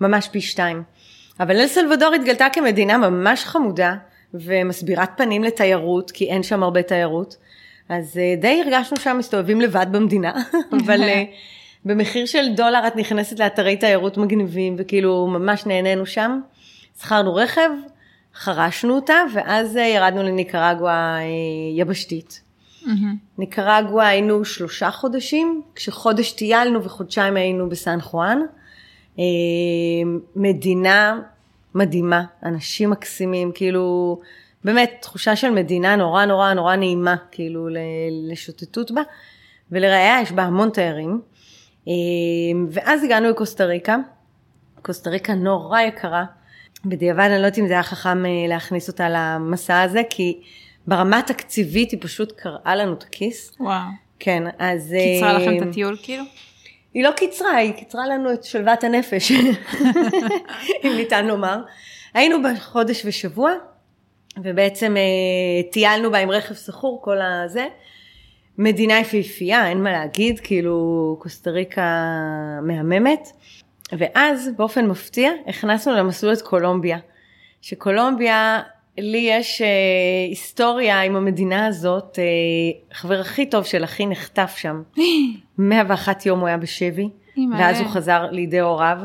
ממש פי שתיים. אבל אל סלבדור התגלתה כמדינה ממש חמודה ומסבירת פנים לתיירות, כי אין שם הרבה תיירות. אז אה, די הרגשנו שם מסתובבים לבד במדינה, אבל אה, במחיר של דולר את נכנסת לאתרי תיירות מגניבים, וכאילו ממש נהנינו שם. שכרנו רכב, חרשנו אותה, ואז אה, ירדנו לניקרגואה אה, יבשתית. ניקרגואה היינו שלושה חודשים, כשחודש טיילנו וחודשיים היינו בסן חואן. אה, מדינה מדהימה, אנשים מקסימים, כאילו, באמת, תחושה של מדינה נורא נורא נורא נעימה, כאילו, לשוטטות בה, ולראיה יש בה המון תיירים. אה, ואז הגענו לקוסטה ריקה, קוסטה ריקה נורא יקרה, בדיעבד אני לא יודעת אם זה היה חכם אה, להכניס אותה למסע הזה, כי ברמה התקציבית היא פשוט קרעה לנו את הכיס. וואו. כן, אז... קיצרה אה, לכם את הטיול כאילו? היא לא קיצרה, היא קיצרה לנו את שלוות הנפש, אם ניתן לומר. היינו בחודש ושבוע, ובעצם אה, טיילנו בה עם רכב סחור, כל הזה. מדינה יפהפייה, אין מה להגיד, כאילו קוסטה ריקה מהממת. ואז באופן מפתיע הכנסנו למסלול את קולומביה. שקולומביה, לי יש אה, היסטוריה עם המדינה הזאת, אה, החבר הכי טוב של אחי נחטף שם. 101 יום הוא היה בשבי. ואז הוא חזר לידי הוריו.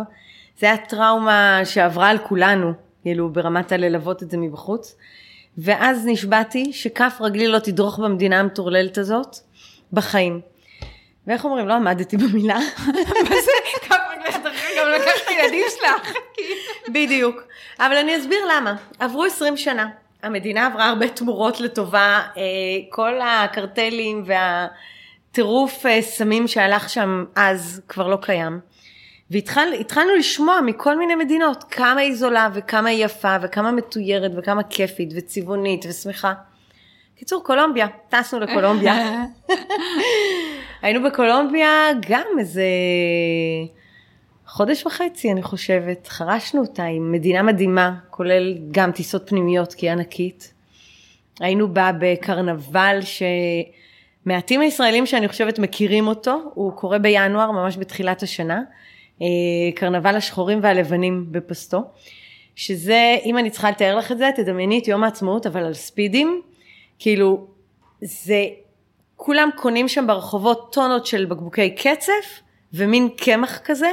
זה היה טראומה שעברה על כולנו, כאילו ברמת הללוות את זה מבחוץ. ואז נשבעתי שכף רגלי לא תדרוך במדינה המטורללת הזאת בחיים. ואיך אומרים, לא עמדתי במילה. מה זה? כף רגלך דרך גם לקחת את הילדים שלך. בדיוק. אבל אני אסביר למה. עברו 20 שנה. המדינה עברה הרבה תמורות לטובה. אה, כל הקרטלים והטירוף אה, סמים שהלך שם אז כבר לא קיים. והתחלנו לשמוע מכל מיני מדינות כמה היא זולה וכמה היא יפה וכמה מתוירת וכמה כיפית וצבעונית ושמחה. קיצור, קולומביה, טסנו לקולומביה. היינו בקולומביה גם איזה חודש וחצי, אני חושבת. חרשנו אותה עם מדינה מדהימה, כולל גם טיסות פנימיות, כי היא ענקית. היינו בה בקרנבל שמעטים הישראלים שאני חושבת מכירים אותו, הוא קורה בינואר, ממש בתחילת השנה. אה, קרנבל השחורים והלבנים בפסטו. שזה, אם אני צריכה לתאר לך את זה, תדמייני את יום העצמאות, אבל על ספידים. כאילו, זה, כולם קונים שם ברחובות טונות של בקבוקי קצף ומין קמח כזה,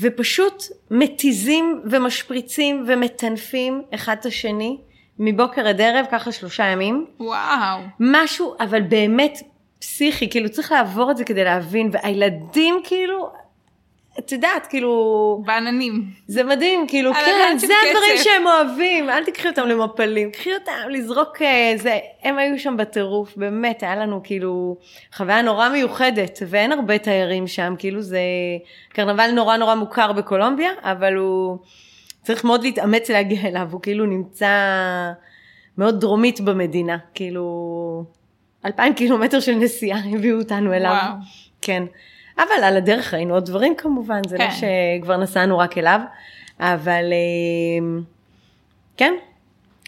ופשוט מתיזים ומשפריצים ומטנפים אחד את השני מבוקר עד ערב, ככה שלושה ימים. וואו. משהו, אבל באמת פסיכי, כאילו צריך לעבור את זה כדי להבין, והילדים כאילו, את יודעת, כאילו... בעננים. זה מדהים, כאילו, כן, זה הדברים שהם אוהבים, אל תקחי אותם למפלים, קחי אותם לזרוק אה, זה, הם היו שם בטירוף, באמת, היה לנו כאילו חוויה נורא מיוחדת, ואין הרבה תיירים שם, כאילו זה קרנבל נורא נורא מוכר בקולומביה, אבל הוא צריך מאוד להתאמץ להגיע אליו, הוא כאילו נמצא מאוד דרומית במדינה, כאילו, אלפיים קילומטר של נסיעה הביאו אותנו אליו. וואו. כן. אבל על הדרך ראינו עוד דברים כמובן, זה לא כן. לא שכבר נסענו רק אליו, אבל אה, כן,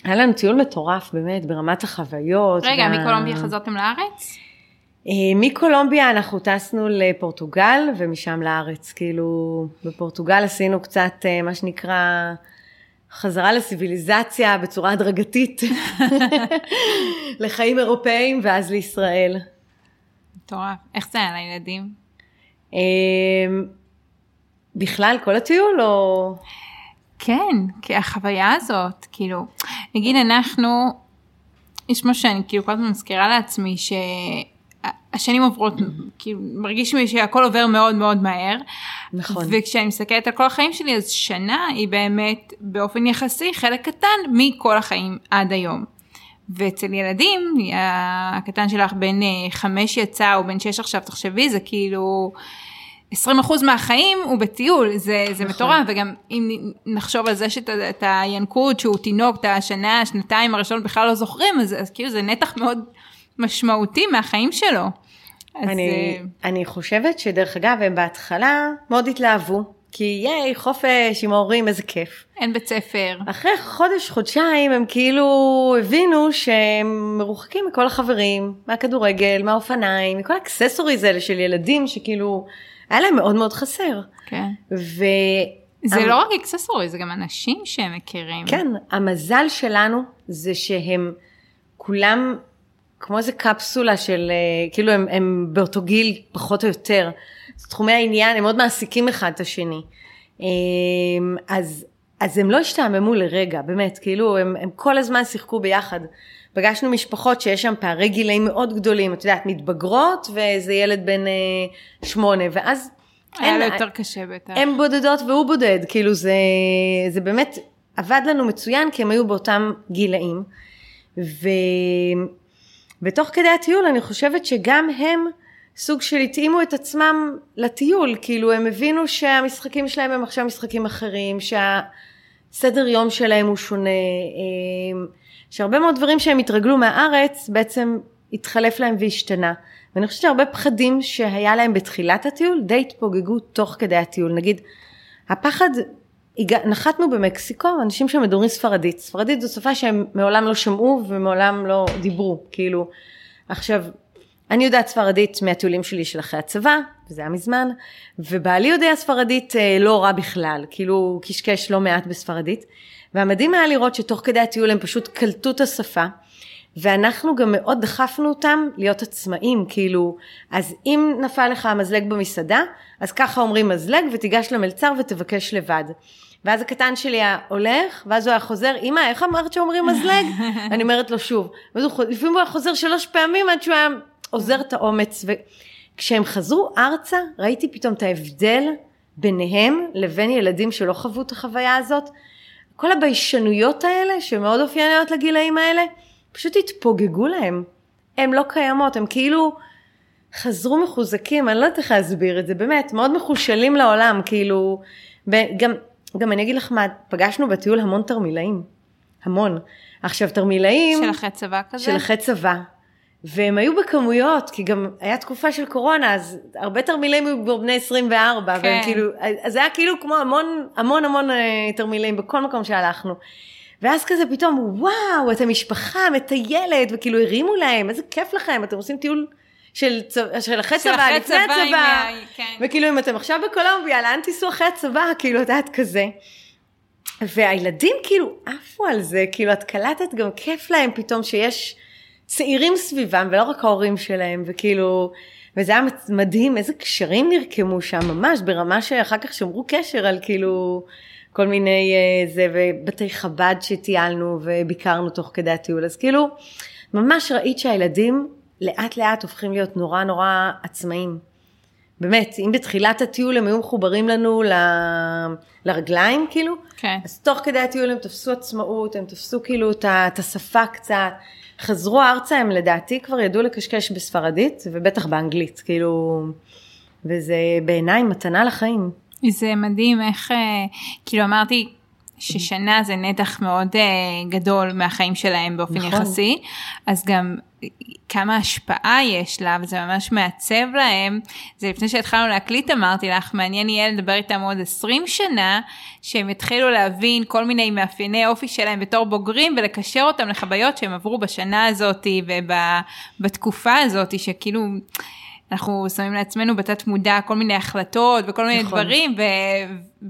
היה לנו טיול מטורף באמת ברמת החוויות. רגע, וה... מקולומביה חזרתם לארץ? אה, מקולומביה אנחנו טסנו לפורטוגל ומשם לארץ, כאילו בפורטוגל עשינו קצת אה, מה שנקרא חזרה לסיביליזציה בצורה הדרגתית, לחיים אירופאים ואז לישראל. מטורף, איך זה היה לילדים? אמ, בכלל, כל הטיול או... כן, כי החוויה הזאת, כאילו, נגיד אנחנו, יש משהו שאני כאילו כל הזמן מזכירה לעצמי שהשנים עוברות, כאילו מרגיש לי שהכל עובר מאוד מאוד מהר. נכון. וכשאני מסתכלת על כל החיים שלי, אז שנה היא באמת באופן יחסי חלק קטן מכל החיים עד היום. ואצל ילדים, הקטן שלך בן אה, חמש יצא, או בן שש עכשיו, תחשבי, זה כאילו 20% מהחיים הוא בטיול, זה, זה נכון. מטורף, וגם אם נחשוב על זה שאת הינקות, שהוא תינוק, את השנה, השנתיים הראשונות בכלל לא זוכרים, אז, אז כאילו זה נתח מאוד משמעותי מהחיים שלו. אני, אז... אני חושבת שדרך אגב, הם בהתחלה מאוד התלהבו. כי ייי, חופש עם ההורים, איזה כיף. אין בית ספר. אחרי חודש, חודשיים, הם כאילו הבינו שהם מרוחקים מכל החברים, מהכדורגל, מהאופניים, מכל ה accessories האלה של ילדים, שכאילו, היה להם מאוד מאוד חסר. כן. ו... זה המ... לא רק accessories, זה גם אנשים שהם מכירים. כן, המזל שלנו זה שהם כולם כמו איזה קפסולה של, אה, כאילו הם, הם באותו גיל פחות או יותר. תחומי העניין, הם מאוד מעסיקים אחד את השני. אמ, אז, אז הם לא השתעממו לרגע, באמת, כאילו הם, הם כל הזמן שיחקו ביחד. פגשנו משפחות שיש שם פערי גילאים מאוד גדולים, את יודעת, מתבגרות ואיזה ילד בן אה, שמונה, ואז... היה לו יותר קשה בטח. הם בודדות והוא בודד, כאילו זה, זה באמת עבד לנו מצוין כי הם היו באותם גילאים. ו... ותוך כדי הטיול אני חושבת שגם הם סוג של התאימו את עצמם לטיול, כאילו הם הבינו שהמשחקים שלהם הם עכשיו משחקים אחרים, שהסדר יום שלהם הוא שונה, אה, שהרבה מאוד דברים שהם התרגלו מהארץ בעצם התחלף להם והשתנה. ואני חושבת שהרבה פחדים שהיה להם בתחילת הטיול די התפוגגו תוך כדי הטיול. נגיד, הפחד, נחתנו במקסיקו, אנשים שם מדברים ספרדית. ספרדית זו שפה שהם מעולם לא שמעו ומעולם לא דיברו, כאילו. עכשיו, אני יודעת ספרדית מהטיולים שלי של אחרי הצבא, וזה היה מזמן, ובעלי יודע ספרדית אה, לא רע בכלל, כאילו קשקש לא מעט בספרדית, והמדהים היה לראות שתוך כדי הטיול הם פשוט קלטו את השפה, ואנחנו גם מאוד דחפנו אותם להיות עצמאים, כאילו, אז אם נפל לך המזלג במסעדה, אז ככה אומרים מזלג ותיגש למלצר ותבקש לבד. ואז הקטן שלי היה הולך, ואז הוא היה חוזר, אמא, איך אמרת שאומרים מזלג? אני אומרת לו שוב. ואז הוא, לפעמים הוא היה חוזר שלוש פעמים עד שהוא היה עוזר את האומץ. וכשהם חזרו ארצה, ראיתי פתאום את ההבדל ביניהם לבין ילדים שלא חוו את החוויה הזאת. כל הביישנויות האלה, שמאוד אופייניות לגילאים האלה, פשוט התפוגגו להם. הן לא קיימות, הן כאילו חזרו מחוזקים, אני לא יודעת איך להסביר את זה, באמת, מאוד מחושלים לעולם, כאילו, גם, גם אני אגיד לך מה, פגשנו בטיול המון תרמילאים, המון. עכשיו תרמילאים... של אחרי צבא כזה? של אחרי צבא. והם היו בכמויות, כי גם היה תקופה של קורונה, אז הרבה תרמילאים היו כבר בני 24, כן. והם כאילו, אז זה היה כאילו כמו המון המון המון אה, תרמילאים בכל מקום שהלכנו. ואז כזה פתאום, וואו, אתם משפחה מטיילת, וכאילו הרימו להם, איזה כיף לכם, אתם עושים טיול של, צבא, של אחרי של צבא, לפני הצבא, כן. וכאילו אם אתם עכשיו בקולומביה, לאן תיסעו אחרי הצבא, כאילו, את יודעת, כזה. והילדים כאילו עפו על זה, כאילו את קלטת גם כיף להם פתאום שיש צעירים סביבם ולא רק ההורים שלהם, וכאילו, וזה היה מדהים, איזה קשרים נרקמו שם ממש, ברמה שאחר כך שמרו קשר על כאילו כל מיני אה, זה, ובתי חב"ד שטיילנו וביקרנו תוך כדי הטיול, אז כאילו, ממש ראית שהילדים לאט לאט הופכים להיות נורא נורא עצמאים. באמת, אם בתחילת הטיול הם היו מחוברים לנו ל... לרגליים, כאילו, כן. אז תוך כדי הטיול הם תפסו עצמאות, הם תפסו כאילו את השפה קצת, חזרו ארצה, הם לדעתי כבר ידעו לקשקש בספרדית, ובטח באנגלית, כאילו, וזה בעיניי מתנה לחיים. זה מדהים איך, אה, כאילו אמרתי, ששנה זה נתח מאוד uh, גדול מהחיים שלהם באופן נכון. יחסי, אז גם כמה השפעה יש לה וזה ממש מעצב להם. זה לפני שהתחלנו להקליט אמרתי לך, מעניין יהיה לדבר איתם עוד 20 שנה, שהם יתחילו להבין כל מיני מאפייני אופי שלהם בתור בוגרים ולקשר אותם לחוויות שהם עברו בשנה הזאת ובתקופה הזאת, שכאילו... אנחנו שמים לעצמנו בתת מודע כל מיני החלטות וכל מיני נכון. דברים, ו...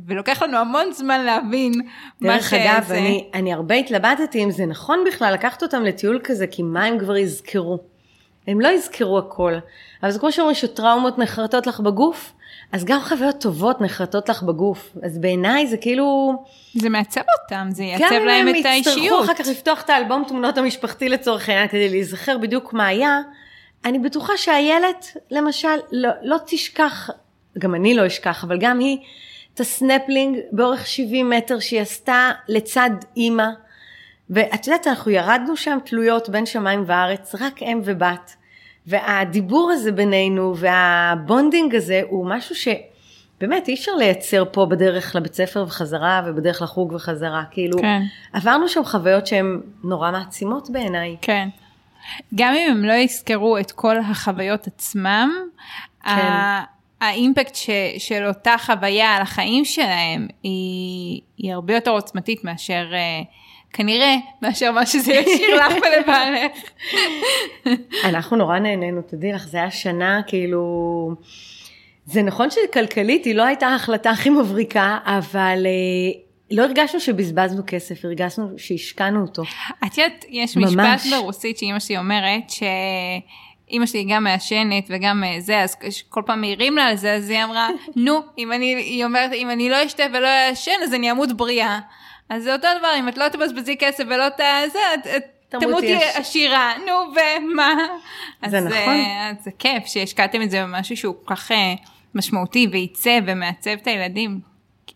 ולוקח לנו המון זמן להבין מה שזה. דרך אגב, אני, אני הרבה התלבטתי אם זה נכון בכלל לקחת אותם לטיול כזה, כי מה הם כבר יזכרו? הם לא יזכרו הכל. אבל זה כמו שאומרים שטראומות נחרטות לך בגוף, אז גם חוויות טובות נחרטות לך בגוף. אז בעיניי זה כאילו... זה מעצב אותם, זה יעצב להם את האישיות. גם אם הם יצטרכו אחר כך לפתוח את האלבום תמונות המשפחתי לצורך העניין כדי להיזכר בדיוק מה היה, אני בטוחה שהילדה, למשל, לא, לא תשכח, גם אני לא אשכח, אבל גם היא, את הסנפלינג באורך 70 מטר שהיא עשתה לצד אימא. ואת יודעת, אנחנו ירדנו שם תלויות בין שמיים וארץ, רק אם ובת. והדיבור הזה בינינו וה bonding הזה הוא משהו שבאמת אי אפשר לייצר פה בדרך לבית ספר וחזרה ובדרך לחוג וחזרה. כאילו, כן. עברנו שם חוויות שהן נורא מעצימות בעיניי. כן. גם אם הם לא יזכרו את כל החוויות עצמם, כן. האימפקט ש, של אותה חוויה על החיים שלהם היא, היא הרבה יותר עוצמתית מאשר, uh, כנראה, מאשר מה שזה ישאיר לך ולבעלך. אנחנו נורא נהנינו, תדעי לך, זה היה שנה כאילו... זה נכון שכלכלית היא לא הייתה ההחלטה הכי מבריקה, אבל uh, לא הרגשנו שבזבזנו כסף, הרגשנו שהשקענו אותו. את יודעת, יש ממש. משפט ברוסית שאימא שלי אומרת, שאימא שלי גם מעשנת וגם אה, זה, אז כל פעם מעירים לה על זה, אז היא אמרה, נו, אם אני, היא אומרת, אם אני לא אשתה ולא אעשן, אז אני אמות בריאה. אז זה אותו דבר, אם את לא תבזבזי כסף ולא ת... זה, את... תמותי עשירה, נו ומה. זה אז, נכון. אז זה כיף שהשקעתם את זה במשהו שהוא כל כך אה, משמעותי ועיצב ומעצב את הילדים.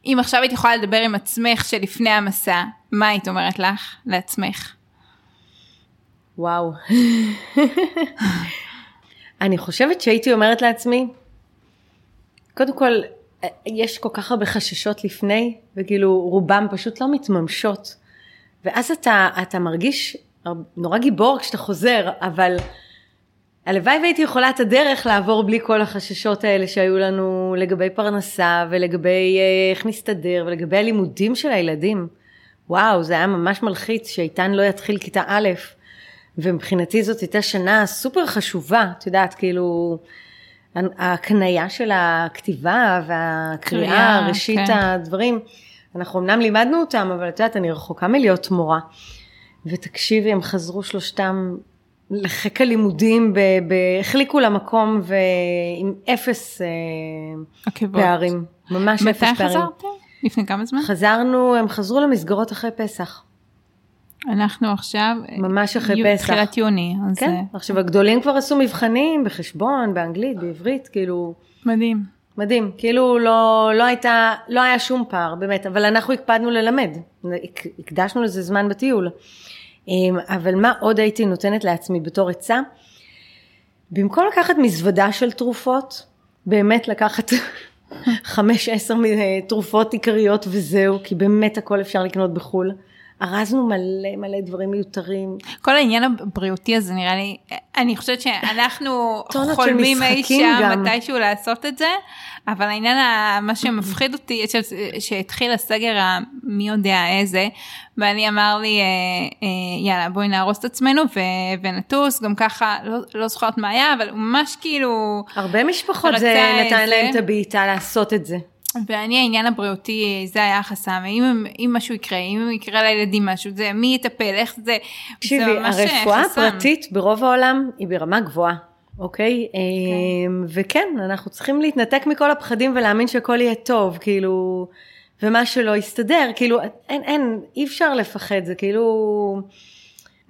אם עכשיו היית יכולה לדבר עם עצמך שלפני המסע, מה היית אומרת לך, לעצמך? וואו. אני חושבת שהייתי אומרת לעצמי, קודם כל, יש כל כך הרבה חששות לפני, וכאילו רובם פשוט לא מתממשות. ואז אתה, אתה מרגיש נורא גיבור כשאתה חוזר, אבל הלוואי והייתי יכולה את הדרך לעבור בלי כל החששות האלה שהיו לנו לגבי פרנסה ולגבי אה, איך נסתדר ולגבי הלימודים של הילדים. וואו, זה היה ממש מלחיץ שאיתן לא יתחיל כיתה א', ומבחינתי זאת הייתה שנה סופר חשובה, את יודעת, כאילו, ההקנייה של הכתיבה והקריאה, ראשית כן. הדברים, אנחנו אמנם לימדנו אותם, אבל את יודעת, אני רחוקה מלהיות מורה. ותקשיבי, הם חזרו שלושתם לחיק הלימודים, החליקו למקום ועם אפס עקבות. אה, פערים, ממש אפס פערים. מתי חזרתם? לפני כמה זמן? חזרנו, הם חזרו למסגרות אחרי פסח. אנחנו עכשיו, ממש אחרי יו, פסח. תחילת יוני. אז כן, uh... עכשיו הגדולים כבר עשו מבחנים בחשבון, באנגלית, בעברית, כאילו... מדהים. מדהים, כאילו לא, לא הייתה, לא היה שום פער, באמת, אבל אנחנו הקפדנו ללמד, הקדשנו לזה זמן בטיול. אמ, אבל מה עוד הייתי נותנת לעצמי בתור עצה? במקום לקחת מזוודה של תרופות, באמת לקחת חמש עשר תרופות עיקריות וזהו, כי באמת הכל אפשר לקנות בחו"ל. ארזנו מלא מלא דברים מיותרים. כל העניין הבריאותי הזה נראה לי, אני חושבת שאנחנו חולמים אי שם גם. מתישהו לעשות את זה, אבל העניין, מה שמפחיד אותי, שהתחיל הסגר המי יודע איזה, ואני אמר לי, אה, אה, יאללה בואי נהרוס את עצמנו ו- ונטוס, גם ככה, לא, לא זוכרת מה היה, אבל הוא ממש כאילו, הרבה משפחות זה נתן. להם את הבעיטה לעשות את זה. ואני העניין הבריאותי זה היה החסם, אם, אם משהו יקרה, אם יקרה לילדים משהו, זה מי יטפל, איך זה, זה תקשיבי, ממש הרפואה חסם. הפרטית ברוב העולם היא ברמה גבוהה, אוקיי? אמ, וכן, אנחנו צריכים להתנתק מכל הפחדים ולהאמין שהכל יהיה טוב, כאילו, ומה שלא יסתדר, כאילו, אין, אין, אי אפשר לפחד, זה כאילו...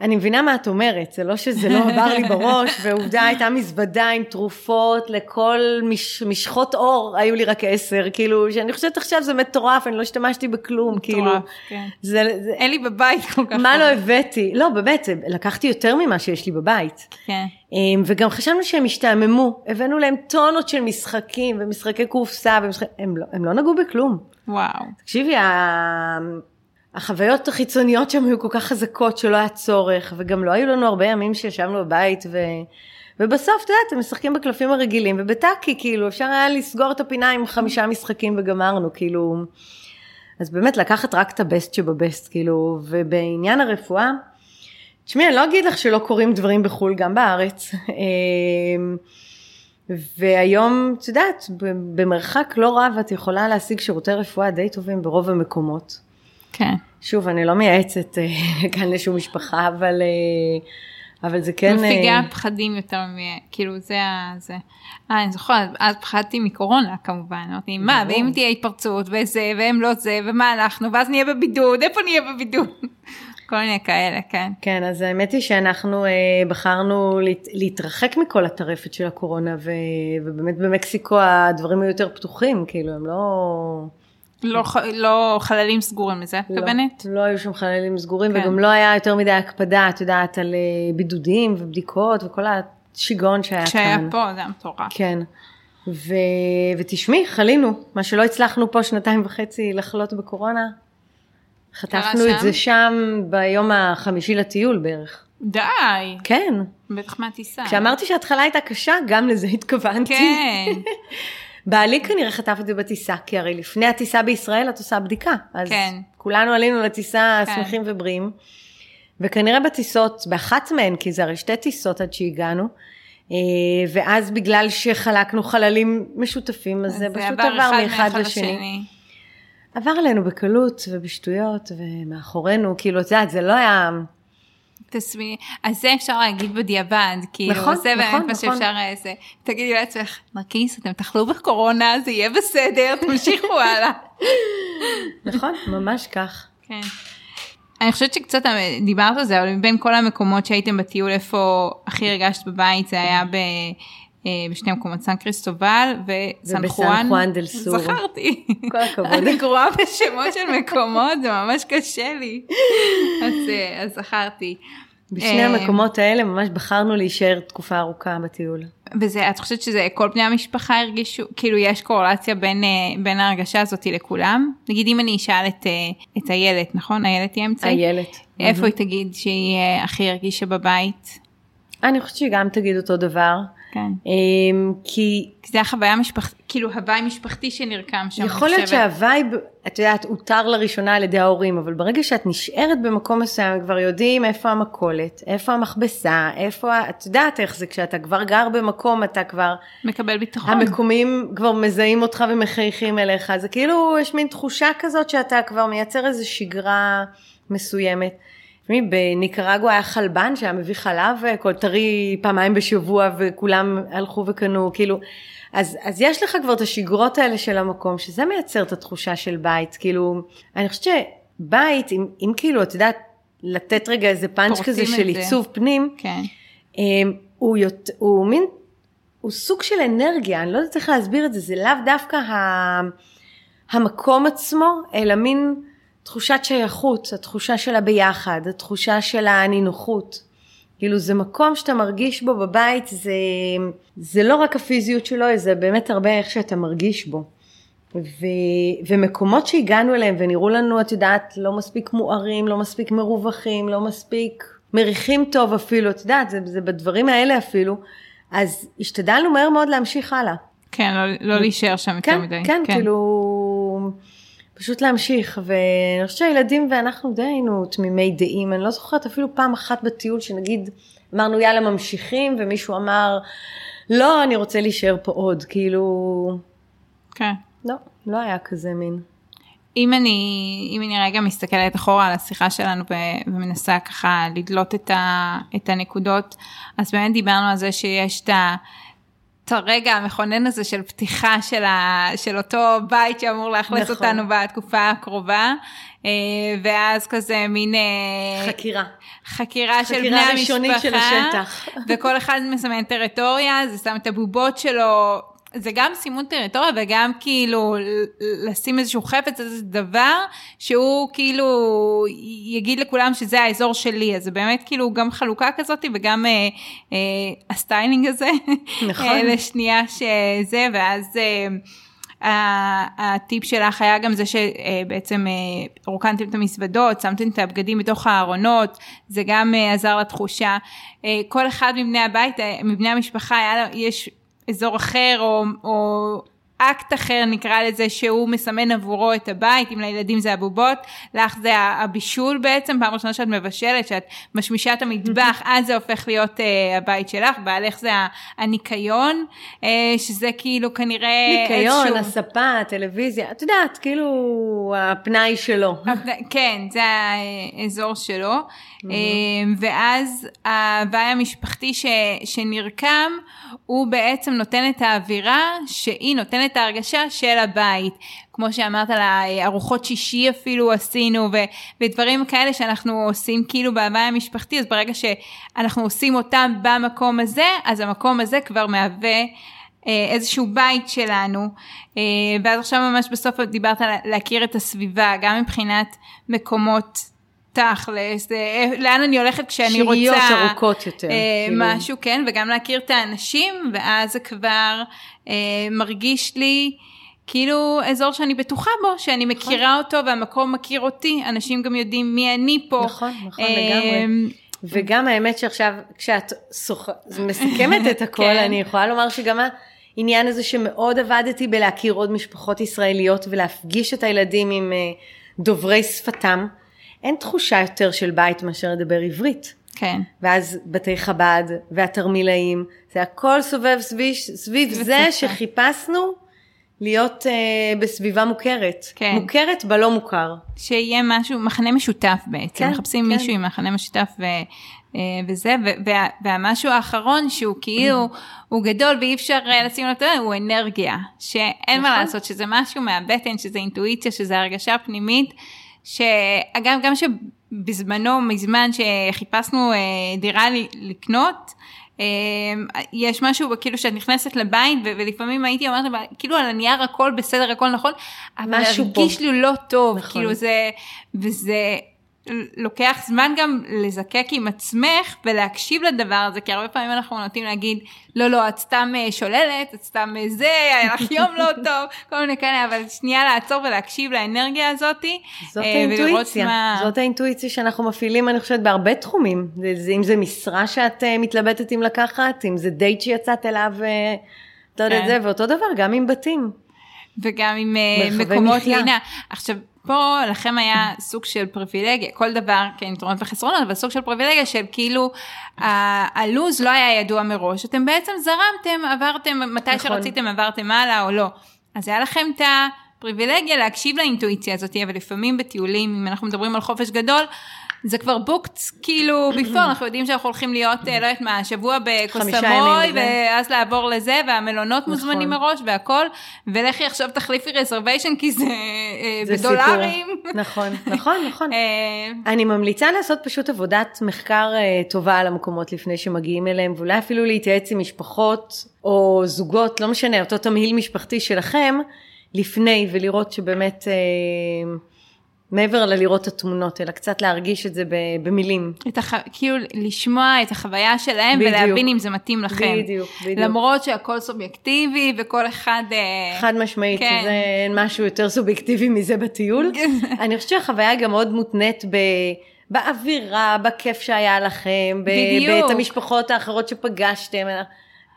אני מבינה מה את אומרת, זה לא שזה לא עבר לי בראש, ועובדה הייתה מזוודה עם תרופות לכל מש, משחות אור, היו לי רק עשר, כאילו, שאני חושבת עכשיו זה מטורף, אני לא השתמשתי בכלום, כאילו, מטורף, כן. זה, זה, אין לי בבית כל כך. מה לא. הבאתי? לא, באמת, לקחתי יותר ממה שיש לי בבית. כן. אמ, וגם חשבנו שהם השתעממו, הבאנו להם טונות של משחקים ומשחקי קופסה, ומשחק... הם, לא, הם לא נגעו בכלום. וואו. תקשיבי, ה... החוויות החיצוניות שם היו כל כך חזקות שלא היה צורך, וגם לא היו לנו הרבה ימים שישבנו בבית, ו... ובסוף, את יודעת, הם משחקים בקלפים הרגילים, ובטאקי, כאילו, אפשר היה לסגור את הפינה עם חמישה משחקים וגמרנו, כאילו... אז באמת לקחת רק את הבסט שבבסט, כאילו, ובעניין הרפואה, תשמעי, אני לא אגיד לך שלא קורים דברים בחו"ל, גם בארץ. אמ, והיום, את יודעת, במרחק לא רב את יכולה להשיג שירותי רפואה די טובים ברוב המקומות. כן. שוב, אני לא מייעצת אה, כאן לשום משפחה, אבל, אה, אבל זה כן... מפיגה אה, פחדים יותר מ... כאילו זה ה... זה. אה, אני זוכרת, אז פחדתי מקורונה כמובן. אמרתי, מה. ואם תהיה התפרצות וזה, והם לא זה, ומה אנחנו, ואז נהיה בבידוד, איפה נהיה בבידוד? כל מיני כאלה, כן. כן, אז האמת היא שאנחנו אה, בחרנו להת, להתרחק מכל הטרפת של הקורונה, ו, ובאמת במקסיקו הדברים היו יותר פתוחים, כאילו, הם לא... לא, ח- לא חללים סגורים לזה, את לא, מתכוונת? לא היו שם חללים סגורים, כן. וגם לא היה יותר מדי הקפדה, את יודעת, על אה, בידודים ובדיקות וכל השיגעון שהיה כשהיה כאן. פה זה היה מטורף. כן. ו... ותשמעי, חלינו, מה שלא הצלחנו פה שנתיים וחצי לחלות בקורונה, חטפנו? את זה שם ביום החמישי לטיול בערך. די, כן. בטח מהטיסה. כשאמרתי שההתחלה הייתה קשה, גם לזה התכוונתי. כן, בעלי כנראה חטף את זה בטיסה, כי הרי לפני הטיסה בישראל את עושה בדיקה. אז כן. כולנו עלינו לטיסה כן. שמחים ובריאים. וכנראה בטיסות, באחת מהן, כי זה הרי שתי טיסות עד שהגענו, אה, ואז בגלל שחלקנו חללים משותפים, אז זה פשוט עבר מאחד לשני. עבר עלינו בקלות ובשטויות ומאחורינו, כאילו, את יודעת, זה לא היה... תסמי, אז זה אפשר להגיד בדיעבד, כאילו, נכון, זה באמת נכון, מה נכון. שאפשר, אה, זה, תגידי לעצמך, נרקיס, אתם תאכלו בקורונה, זה יהיה בסדר, תמשיכו הלאה. נכון, ממש כך. כן. אני חושבת שקצת אה, דיברת על זה, אבל מבין כל המקומות שהייתם בטיול, איפה הכי הרגשת בבית, זה היה ב... אה, בשני מקומות, סן קריסטובל וסן ובסן חואן. חואן דל סור. זכרתי. כל הכבוד. אני גרועה בשמות של מקומות, זה ממש קשה לי. אז, אה, אז זכרתי. בשני אה, המקומות האלה ממש בחרנו להישאר תקופה ארוכה בטיול. וזה, את חושבת שזה, כל בני המשפחה הרגישו, כאילו יש קורלציה בין, בין ההרגשה הזאת לכולם? נגיד אם אני אשאל את, את איילת, נכון? איילת היא אמצעית? איילת. איפה היא תגיד שהיא הכי הרגישה בבית? אני חושבת שהיא גם תגיד אותו דבר. כן. אמ, כי זה החוויה משפחתית, כאילו הוואי משפחתי שנרקם שם. יכול להיות. שה vibe, את יודעת, הותר לראשונה על ידי ההורים, אבל ברגע שאת נשארת במקום מסוים, כבר יודעים איפה המכולת, איפה המכבסה, איפה, את יודעת איך זה, כשאתה כבר גר במקום, אתה כבר, מקבל ביטחון. המקומים כבר מזהים אותך ומחייכים אליך, זה כאילו, יש מין תחושה כזאת שאתה כבר מייצר איזו שגרה מסוימת. תשמעי, בניקרגו היה חלבן שהיה מביא חלב אה, כל טרי פעמיים בשבוע וכולם הלכו וקנו, כאילו, אז, אז יש לך כבר את השגרות האלה של המקום, שזה מייצר את התחושה של בית, כאילו, אני חושבת שבית, אם, אם כאילו, את יודעת, לתת רגע איזה פאנץ' כזה של. עיצוב פנים, כן. אמ, הוא, יות, הוא מין, הוא סוג של אנרגיה, אני לא יודעת איך להסביר את זה, זה לאו דווקא ה, המקום עצמו, אלא מין תחושת שייכות, התחושה של הביחד, התחושה של הנינוחות. כאילו זה מקום שאתה מרגיש בו בבית, זה, זה לא רק הפיזיות שלו, זה באמת הרבה איך שאתה מרגיש בו. ו, ומקומות שהגענו אליהם ונראו לנו, את יודעת, לא מספיק מוארים, לא מספיק מרווחים, לא מספיק מריחים טוב אפילו, את יודעת, זה, זה בדברים האלה אפילו, אז השתדלנו מהר מאוד להמשיך הלאה. כן, לא, לא להישאר שם כן, יותר מדי. כן, כן, כאילו, פשוט להמשיך, ואני חושבת שהילדים ואנחנו די היינו תמימי דעים, אני לא זוכרת אפילו פעם אחת בטיול שנגיד אמרנו יאללה ממשיכים, ומישהו אמר לא, אני רוצה להישאר פה עוד, כאילו, כן. לא, לא היה כזה מין. אם אני, אם אני רגע מסתכלת אחורה על השיחה שלנו ומנסה ככה לדלות את, ה, את הנקודות, אז באמת דיברנו על זה שיש את ה... את הרגע המכונן הזה של פתיחה של, ה, של אותו בית שאמור לאכלס נכון. אותנו בתקופה הקרובה, אה, ואז כזה מין אה, חקירה. חקירה של חקירה בני ראשונית המשפחה, של השטח. וכל אחד מסמן טריטוריה, זה שם את הבובות שלו, זה גם סימון טריטוריה וגם כאילו לשים איזשהו חפץ, איזה דבר, שהוא כאילו יגיד לכולם שזה האזור שלי, אז זה באמת כאילו גם חלוקה כזאת וגם אה, אה, הסטיילינג הזה, נכון. אה, לשנייה שזה, ואז... אה, הטיפ שלך היה גם זה שבעצם אה, רוקנתם את המזוודות, שמתם את הבגדים בתוך הארונות, זה גם אה, עזר לתחושה. אה, כל אחד מבני הבית, אה, מבני המשפחה, היה, יש אזור אחר או, או אקט אחר נקרא לזה שהוא מסמן עבורו את הבית, אם לילדים זה הבובות, לך זה הבישול בעצם, פעם ראשונה שאת מבשלת, שאת משמישה את המטבח, אז זה הופך להיות uh, הבית שלך, בעלך זה הניקיון, uh, שזה כאילו כנראה ניקיון, איזשהו... הספה, הטלוויזיה, את יודעת, כאילו הפנאי שלו. כן, זה האזור שלו. אה, ואז ההוואי המשפחתי ש, שנרקם, הוא בעצם נותן את האווירה שהיא נותנת את ההרגשה של הבית. כמו שאמרת על הארוחות שישי אפילו עשינו, ו, ודברים כאלה שאנחנו עושים כאילו בהוואי המשפחתי, אז ברגע שאנחנו עושים אותם במקום הזה, אז המקום הזה כבר מהווה אה, איזשהו בית שלנו, אה, ואז עכשיו ממש בסוף דיברת על להכיר את הסביבה, גם מבחינת מקומות תכלס, אה, לאן אני הולכת כשאני רוצה, שהיות ארוכות יותר, אה, כאילו. משהו, כן, וגם להכיר את האנשים, ואז זה כבר אה, מרגיש לי כאילו אזור שאני בטוחה בו, שאני מכירה אותו והמקום מכיר אותי, אנשים גם יודעים מי אני פה. נכון, נכון, אה, לגמרי. וגם האמת שעכשיו, כשאת שוח... מסכמת את הכל, כן. אני יכולה לומר שגם העניין הזה שמאוד עבדתי בלהכיר עוד משפחות ישראליות ולהפגיש את הילדים עם אה, דוברי שפתם, אין תחושה יותר של בית מאשר לדבר עברית. כן. ואז בתי חב"ד והתרמילאים, זה הכל סובב סביב, סביב זה. שחיפשנו להיות uh, בסביבה מוכרת. כן. מוכרת בלא מוכר. שיהיה משהו, מחנה משותף בעצם, כן, מחפשים כן. מישהו עם מחנה משותף ו, אה, וזה, ו- וה, והמשהו האחרון שהוא כאילו, הוא גדול ואי אפשר אה, לשים לו אותו, הוא אנרגיה, שאין מה נכון. לעשות, שזה משהו מהבטן, שזה אינטואיציה, שזה הרגשה פנימית, שאגב, גם שבזמנו, מזמן שחיפשנו אה, דירה ל- לקנות, אה, יש משהו כאילו שאת נכנסת לבית ו- ולפעמים הייתי אומרת לה, כאילו על הנייר הכל בסדר הכל נכון אבל הרגיש. לי לא טוב נכון. כאילו זה וזה לוקח זמן גם לזקק עם עצמך ולהקשיב לדבר הזה כי הרבה פעמים אנחנו נוטים להגיד לא לא את סתם אה, שוללת את סתם אה, זה היה לך יום לא טוב כל מיני כאלה אבל שנייה לעצור ולהקשיב לאנרגיה הזאתי זאת אה, האינטואיציה, מה- זאת האינטואיציה שאנחנו מפעילים אני חושבת בהרבה תחומים, זה, זה, אם זה משרה שאת מתלבטת אם לקחת, אם זה דייט שיצאת אליו, אתה יודע, כן. זה, ואותו דבר גם עם בתים. וגם עם מקומות. לינה. עכשיו, פה לכם היה סוג של פריבילגיה, כל דבר, כן, יתרונות וחסרונות, אבל סוג של פריבילגיה של כאילו, הלו"ז לא היה ידוע מראש, אתם בעצם זרמתם, עברתם, מתי נכון. שרציתם עברתם הלאה או לא. אז היה לכם את הפריבילגיה להקשיב לאינטואיציה הזאת, אבל לפעמים בטיולים, אם אנחנו מדברים על חופש גדול, זה כבר בוקט כאילו בפור, אנחנו יודעים שאנחנו הולכים להיות, אה, לא יודעת מה, שבוע חמישה בקוסמוי. ואז לעבור לזה, והמלונות מוזמנים נכון. מראש והכל, ולכי עכשיו תחליפי רזרוויישן כי זה, אה, בדולרים. נכון, נכון, נכון. אה, אני ממליצה לעשות פשוט עבודת מחקר טובה על המקומות לפני שמגיעים אליהם, ואולי אפילו להתייעץ עם משפחות או זוגות, לא משנה, אותו תמהיל משפחתי שלכם, לפני, ולראות שבאמת אה, מעבר ללראות את התמונות, אלא קצת להרגיש את זה במילים. את הח... כאילו לשמוע את החוויה שלהם בדיוק. ולהבין אם זה מתאים לכם. בדיוק, בדיוק. למרות שהכל סובייקטיבי וכל אחד... אה, חד משמעית, כן. זה אין משהו יותר סובייקטיבי מזה בטיול. אני חושבת שהחוויה גם מאוד מותנית ב... באווירה, בכיף שהיה לכם, ב... בדיוק. את המשפחות האחרות שפגשתם,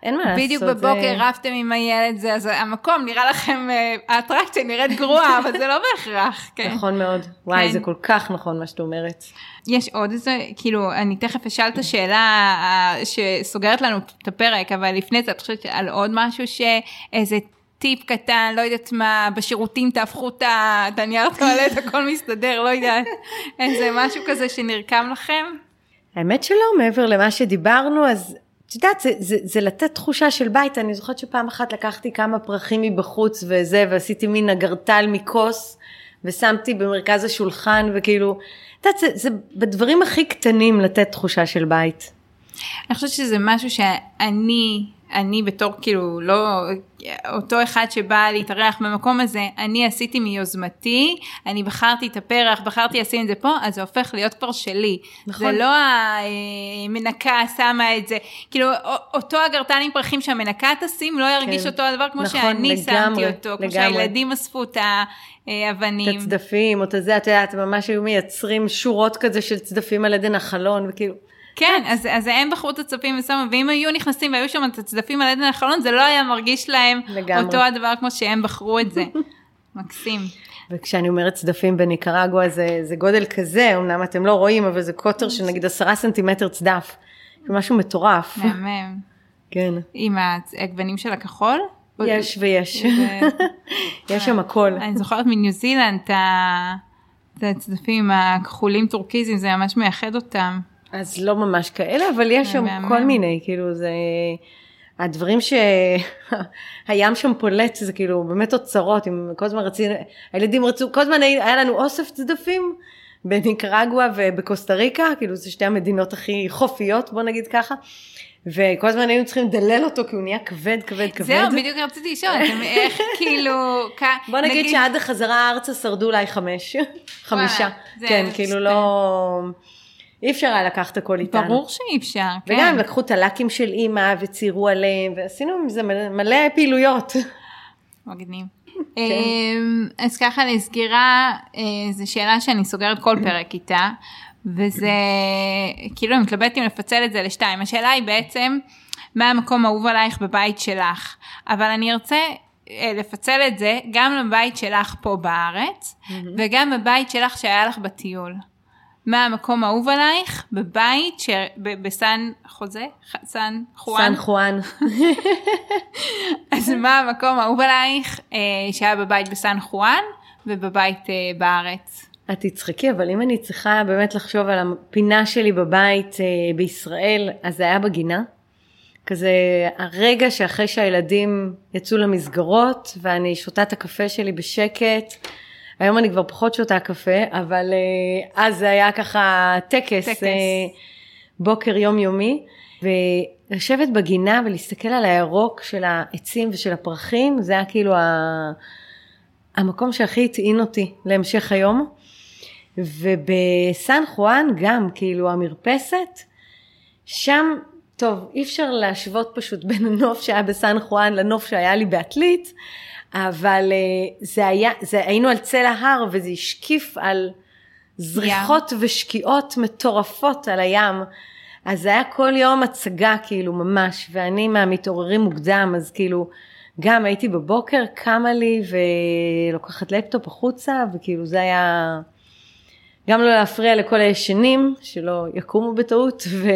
אין מה לעשות. בדיוק בבוקר זה... רבתם עם הילד, זה, אז המקום נראה לכם, אה, האטרקציה נראית גרועה, אבל זה לא בהכרח. כן. נכון מאוד, וואי כן. זה כל כך נכון מה שאת אומרת. יש עוד איזה, כאילו, אני תכף אשאל את השאלה אה, שסוגרת לנו את הפרק, אבל לפני זה את חושבת על עוד משהו שאיזה טיפ קטן, לא יודעת מה, בשירותים תהפכו את הנייר טואלט, הכל מסתדר, לא יודעת, איזה משהו כזה שנרקם לכם? האמת שלא, מעבר למה שדיברנו, אז את יודעת, זה, זה, זה לתת תחושה של בית. אני זוכרת שפעם אחת לקחתי כמה פרחים מבחוץ וזה, ועשיתי מין אגרטל מכוס, ושמתי במרכז השולחן, וכאילו, את יודעת, זה, זה בדברים הכי קטנים לתת תחושה של בית. אני חושבת שזה משהו שאני, אני בתור כאילו לא אותו אחד שבא להתארח במקום הזה, אני עשיתי מיוזמתי, אני בחרתי את הפרח, בחרתי לשים את זה פה, אז זה הופך להיות כבר שלי. נכון. זה לא המנקה שמה את זה, כאילו אותו אגרטל עם פרחים שהמנקה תשים לא ירגיש כן. אותו הדבר כמו נכון, שאני שמתי לגמרי, אותו, כמו לגמרי. שהילדים אספו את האבנים. את הצדפים, או את זה, את יודעת, ממש היו מייצרים שורות כזה של צדפים על עדן החלון, וכאילו, כן, אז, אז הם בחרו את הצדפים ושמו, ואם היו נכנסים והיו שם את הצדפים על עדן החלון, זה לא היה מרגיש להם לגמרי. אותו הדבר כמו שהם בחרו את זה. מקסים. וכשאני אומרת צדפים בניקרגואה זה, זה גודל כזה, אמנם אתם לא רואים, אבל זה קוטר של נגיד עשרה סנטימטר צדף. זה משהו מטורף. מהמם. כן. עם הגוונים של הכחול? יש ויש. יש שם הכל. אני זוכרת מניו זילנד את הצדפים הכחולים טורקיזיים, זה ממש מייחד אותם. אז לא ממש כאלה, אבל יש שם מהמם. כל מיני, כאילו זה... הדברים שהים שם פולט זה כאילו באמת אוצרות, אם כל הזמן רצינו, הילדים רצו, כל הזמן היה לנו אוסף צדפים בניקרגואה ובקוסטה ריקה, כאילו זה שתי המדינות הכי חופיות בוא נגיד ככה, וכל הזמן היינו צריכים לדלל אותו כי הוא נהיה כבד כבד כבד. זהו, בדיוק רציתי לשאול, אתם איך כאילו... כ- בוא נגיד שעד החזרה ארצה שרדו אולי חמש, חמישה, כן, כאילו שתי- לא, אי אפשר היה לקחת הכל איתנו. ברור שאי אפשר, כן. וגם לקחו את הלקים של אימא וציירו עליהם, ועשינו עם זה מלא, מלא פעילויות. מגניב. כן. אמ, אז ככה לסגירה, אה, זו שאלה שאני סוגרת כל פרק איתה, וזה, כאילו אני מתלבטת אם לפצל את זה לשתיים. השאלה היא בעצם, מה המקום האהוב עלייך בבית שלך? אבל אני ארצה אה, לפצל את זה גם לבית שלך פה בארץ, וגם בבית שלך שהיה לך בטיול. מה המקום האהוב עלייך בבית ש... ב- בסן חוזה? ח- סן חואן? סן חואן. אז מה המקום האהוב עלייך אה, שהיה בבית בסן חואן ובבית אה, בארץ? את תצחקי, אבל אם אני צריכה באמת לחשוב על הפינה שלי בבית אה, בישראל, אז זה היה בגינה. כזה הרגע שאחרי שהילדים יצאו למסגרות ואני שותה את הקפה שלי בשקט. היום אני כבר פחות שותה קפה, אבל אה, אז זה היה ככה טקס, טקס. אה, בוקר יומיומי. ולשבת בגינה ולהסתכל על הירוק של העצים ושל הפרחים, זה היה כאילו ה... המקום שהכי הטעין אותי להמשך היום. ובסן חואן גם, כאילו המרפסת, שם, טוב, אי אפשר להשוות פשוט בין הנוף שהיה בסן חואן לנוף שהיה לי בעתלית, אבל אה, זה היה, זה, היינו על צל ההר וזה השקיף על זריחות ושקיעות מטורפות על הים. אז זה היה כל יום הצגה כאילו ממש, ואני מהמתעוררים מוקדם, אז כאילו גם הייתי בבוקר, קמה לי ולוקחת לפטופ החוצה, וכאילו זה היה גם לא להפריע לכל הישנים, שלא יקומו בטעות, ו...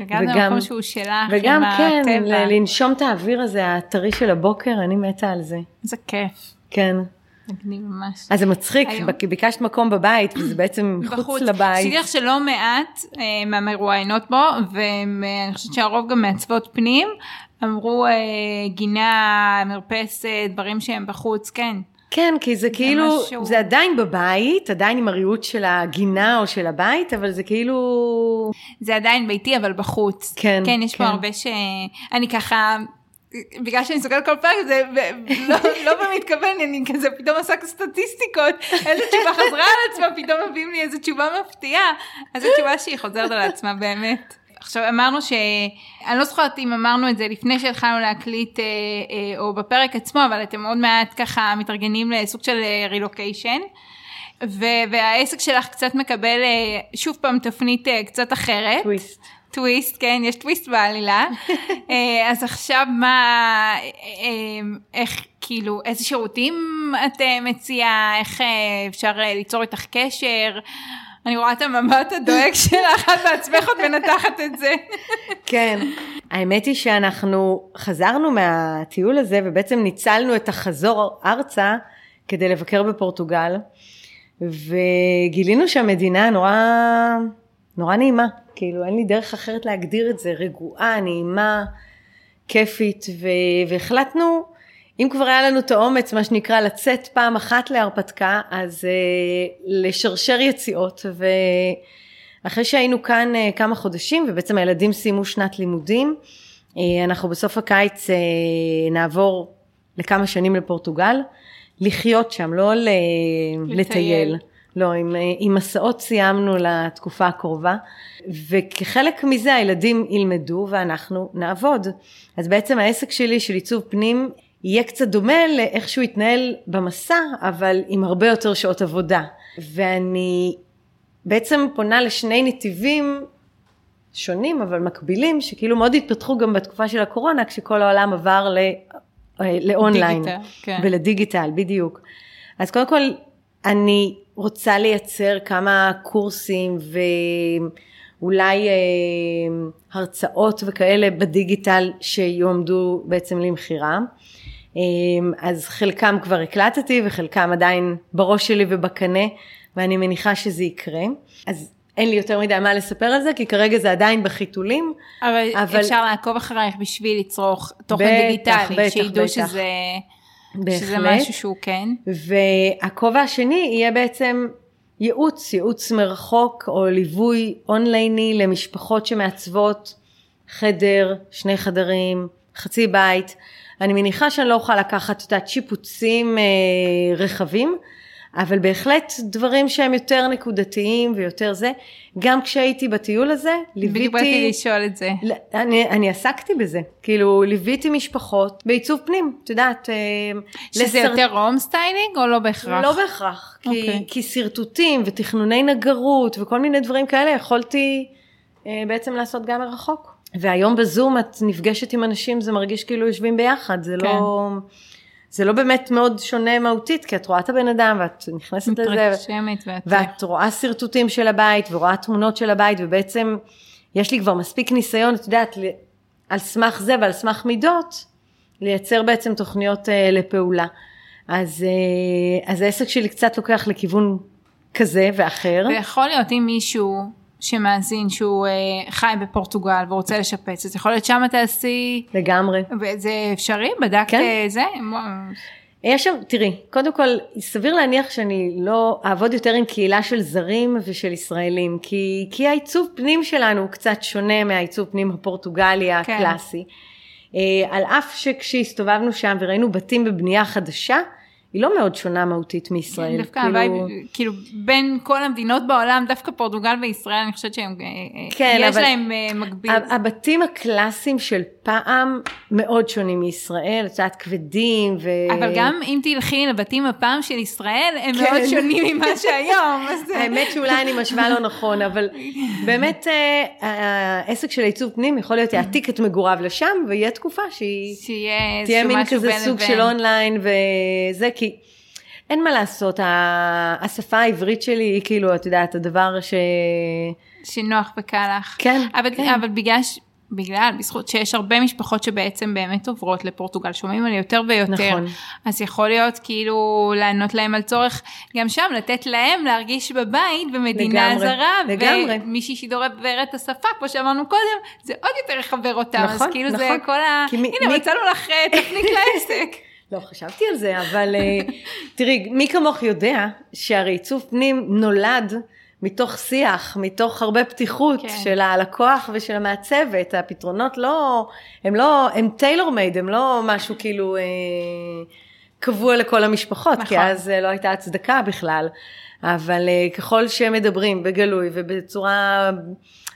וגם זה מקום שהוא שלך וגם כן, הטבע. לנשום את האוויר הזה, הטרי של הבוקר, אני מתה על זה. זה כיף, כן. מגניב ממש. אז זה מצחיק. כי ביקשת מקום בבית, וזה בעצם מחוץ לבית. לך שלא מעט אה, מהמרואיינות בו, ואני חושבת שהרוב גם מעצבות פנים, אמרו אה, גינה, מרפסת, דברים שהם בחוץ, כן. כן, כי זה כאילו, משהו- זה עדיין בבית, עדיין עם הריהוט של הגינה או של הבית, אבל זה כאילו... זה עדיין ביתי אבל בחוץ. כן, כן, יש פה כן. הרבה ש... אני ככה בגלל שאני מסתכלת כל פרק זה לא, לא במתכוון אני כזה פתאום עושה סטטיסטיקות איזה תשובה חזרה על עצמה פתאום מביאים לי איזה תשובה מפתיעה אז זו תשובה שהיא חוזרת על עצמה באמת. עכשיו אמרנו ש... אני לא זוכרת אם אמרנו את זה לפני שהתחלנו להקליט אה, אה, או בפרק עצמו אבל אתם עוד מעט ככה מתארגנים לסוג של רילוקיישן. והעסק שלך קצת מקבל שוב פעם תפנית קצת אחרת. טוויסט. טוויסט, כן, יש טוויסט בעלילה. אה, אז עכשיו מה, אה, איך, כאילו, איזה שירותים את אה, מציעה, איך אפשר ליצור איתך קשר? אני רואה את המבט הדואג שלך, את בעצמך עוד מנתחת את זה. כן, האמת היא שאנחנו חזרנו מהטיול הזה ובעצם ניצלנו את החזור ארצה כדי לבקר בפורטוגל, וגילינו שהמדינה נורא, נורא נעימה. כאילו אין לי דרך אחרת להגדיר את זה, רגועה, נעימה, כיפית, ו... והחלטנו, אם כבר היה לנו את האומץ, מה שנקרא, לצאת פעם אחת להרפתקה, אז uh, לשרשר יציאות, ואחרי שהיינו כאן uh, כמה חודשים, ובעצם הילדים סיימו שנת לימודים, uh, אנחנו בסוף הקיץ uh, נעבור לכמה שנים לפורטוגל, לחיות שם, לא ל... לטייל. לטייל. לא, עם, עם מסעות סיימנו לתקופה הקרובה, וכחלק מזה הילדים ילמדו ואנחנו נעבוד. אז בעצם העסק שלי של עיצוב פנים יהיה קצת דומה לאיך שהוא יתנהל במסע, אבל עם הרבה יותר שעות עבודה. ואני בעצם פונה לשני נתיבים שונים אבל מקבילים, שכאילו מאוד התפתחו גם בתקופה של הקורונה, כשכל העולם עבר ל... לאונליין. דיגיטל, כן. ולדיגיטל, בדיוק. אז קודם כל, אני רוצה לייצר כמה קורסים ואולי אה, הרצאות וכאלה בדיגיטל שיועמדו בעצם למכירה. אה, אז חלקם כבר הקלטתי וחלקם עדיין בראש שלי ובקנה ואני מניחה שזה יקרה. אז אין לי יותר מדי מה לספר על זה, כי כרגע זה עדיין בחיתולים. אבל, אבל... אפשר לעקוב אחרייך בשביל לצרוך תוכן דיגיטלי, בטח, שידעו בטח. שזה... בהחלט. שזה משהו שהוא כן. והכובע השני יהיה בעצם ייעוץ, ייעוץ מרחוק או ליווי אונלייני למשפחות שמעצבות חדר, שני חדרים, חצי בית. אני מניחה שאני לא אוכל לקחת, את יודעת, שיפוצים אה, רחבים, אבל בהחלט דברים שהם יותר נקודתיים ויותר זה. גם כשהייתי בטיול הזה, ליוויתי... בדיוק באתי לשאול את זה. אני, אני עסקתי בזה, כאילו ליוויתי משפחות בעיצוב פנים, את יודעת. אה, שזה לסר... יותר home styling או לא בהכרח? לא בהכרח, כי, אוקיי. אוקיי. כי שרטוטים ותכנוני נגרות וכל מיני דברים כאלה יכולתי אה, בעצם לעשות גם מרחוק. והיום בזום את נפגשת עם אנשים, זה מרגיש כאילו יושבים ביחד, זה כן. לא... זה לא באמת מאוד שונה מהותית, כי את רואה את הבן אדם ואת נכנסת לזה, מתרגשמת ואת, ואת רואה שרטוטים של הבית ורואה תמונות של הבית, ובעצם יש לי כבר מספיק ניסיון, את יודעת, על סמך זה ועל סמך מידות, לייצר בעצם תוכניות uh, לפעולה. אז, uh, אז העסק שלי קצת לוקח לכיוון כזה ואחר. ויכול להיות אם מישהו שמאזין שהוא uh, חי בפורטוגל ורוצה לשפץ, אז יכול להיות שם תעשי... לגמרי. וזה אפשרי? בדקת כן. אה, זה? יש שם, תראי, קודם כל, סביר להניח שאני לא אעבוד יותר עם קהילה של זרים ושל ישראלים, כי, כי העיצוב פנים שלנו הוא קצת שונה מהעיצוב פנים הפורטוגלי כן. הקלאסי. כן. על אף שכשהסתובבנו שם וראינו בתים בבנייה חדשה, היא לא מאוד שונה מהותית מישראל. כן, דווקא כאילו... ה vibe, כאילו בין כל המדינות בעולם, דווקא פורטוגל וישראל, אני חושבת שהם, אה, אה, כן, יש אבל להם אה, מקביל. הבתים הקלאסיים של פעם מאוד שונים מישראל, את יודעת, כבדים ו... אבל גם אם תלכי לבתים הפעם של ישראל, הם כן. מאוד שונים ממה שהיום. אז... האמת שאולי אני משווה לא נכון, אבל באמת העסק של עיצוב פנים יכול להיות יעתיק את מגוריו לשם, ויהיה תקופה שהיא... תהיה מין כזה סוג של אונליין וזה. כי אין מה לעשות, השפה העברית שלי היא כאילו, את יודעת, הדבר ש... שנוח וקל לך. כן, אבל, כן. אבל בגלל, בגלל, בזכות שיש הרבה משפחות שבעצם באמת עוברות לפורטוגל, שומעים על יותר ויותר. נכון. אז יכול להיות כאילו לענות להם על צורך גם שם, לתת להם להרגיש בבית במדינה לגמרי, זרה. לגמרי. ומישהי שדוברת את השפה, כמו שאמרנו קודם, זה עוד יותר יחבר אותם. נכון, אז כאילו נכון. זה כל ה... הנה, מי... מצאנו לך אה, תפנית לעסק. לא חשבתי על זה, אבל אה, תראי, מי כמוך יודע שהרי עיצוב פנים נולד מתוך שיח, מתוך הרבה פתיחות כן. של הלקוח ושל המעצבת. הפתרונות לא, הם לא, הם טיילור מייד, הם לא משהו כאילו אה, קבוע לכל המשפחות, כי נכון. אז אה, לא הייתה הצדקה בכלל. אבל אה, ככל שהם מדברים בגלוי ובצורה,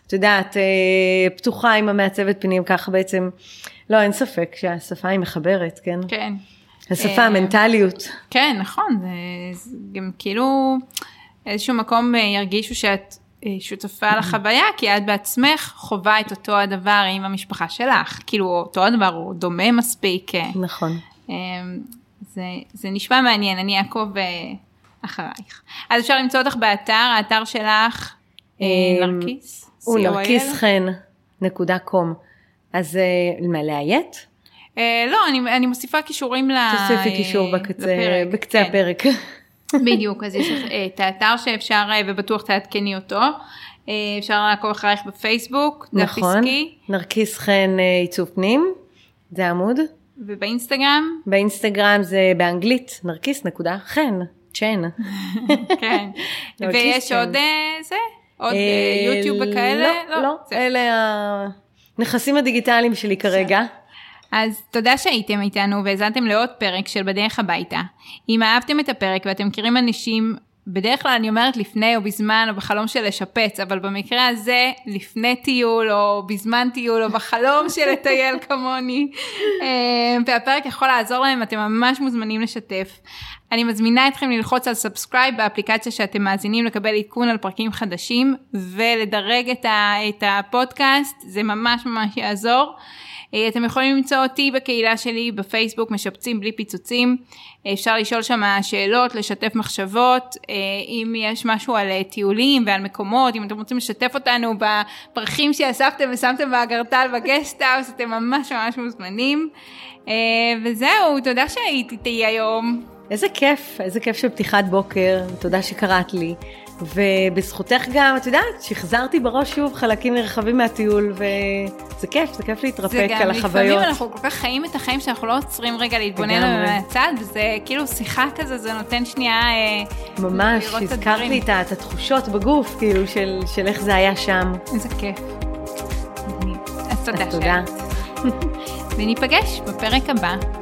את יודעת, אה, פתוחה עם המעצבת פנים, ככה בעצם, לא, אין ספק שהשפה היא מחברת, כן? כן. השפה, אה, המנטליות. כן, נכון, זה, גם כאילו איזשהו מקום אה, ירגישו שאת אה, שותפה לחוויה, כי את בעצמך חווה את אותו הדבר עם המשפחה שלך, כאילו אותו הדבר הוא דומה מספיק. אה, נכון. אה, זה, זה נשמע מעניין, אני אעקוב אה, אחרייך. אז אפשר למצוא אותך באתר, האתר שלך, אה, אה, נרקיס? הוא? נרקיס חן נקודה קום. אז אה, מה, לאיית? אה, לא, אני, אני מוסיפה קישורים ל... תוסיפי אה, קישור בקצה, לפרק, בקצה כן. הפרק. בדיוק, אז יש לך אה, את האתר שאפשר, אה, ובטוח תעדכני אותו. אה, אפשר לעקוב אחרייך בפייסבוק, נכון. עסקי, נרקיס חן עיצוב פנים, זה העמוד. ובאינסטגרם, באינסטגרם זה באנגלית, נרקיס נקודה חן, צ'ן. כן. ויש. עוד זה? עוד יוטיוב וכאלה? לא, לא, זה. אלה הנכסים הדיגיטליים שלי כרגע. אז תודה שהייתם איתנו והאזנתם לעוד פרק של בדרך הביתה. אם אהבתם את הפרק ואתם מכירים אנשים, בדרך כלל אני אומרת לפני או בזמן או בחלום של לשפץ, אבל במקרה הזה לפני טיול או בזמן טיול או בחלום של לטייל כמוני, אה, והפרק יכול לעזור להם, אתם ממש מוזמנים לשתף. אני מזמינה אתכם ללחוץ על subscribe באפליקציה שאתם מאזינים לקבל עדכון על פרקים חדשים ולדרג את, את הפודקאסט, זה ממש ממש יעזור. אה, אתם יכולים למצוא אותי בקהילה שלי בפייסבוק משפצים בלי פיצוצים. אה, אפשר לשאול שם שאלות, לשתף מחשבות, אה, אם יש משהו על טיולים ועל מקומות, אם אתם רוצים לשתף אותנו בפרחים שאספתם ושמתם באגרטל ב guesthouse, אתם ממש ממש מוזמנים. וזהו, תודה שהיית איתי היום. איזה כיף, איזה כיף של פתיחת בוקר, תודה שקראת לי. ובזכותך גם, את יודעת, שחזרתי בראש שוב חלקים נרחבים מהטיול, וזה כיף, זה כיף להתרפק זה גם על לפעמים החוויות. אנחנו כל כך חיים את החיים שאנחנו לא עוצרים רגע להתבונן מהצד, וזה כאילו שיחה כזה, זה נותן שנייה אה, ממש, הזכרת. לי את את התחושות בגוף, כאילו, של, של איך זה היה שם. איזה כיף. אז תודה. אז תודה. וניפגש בפרק הבא.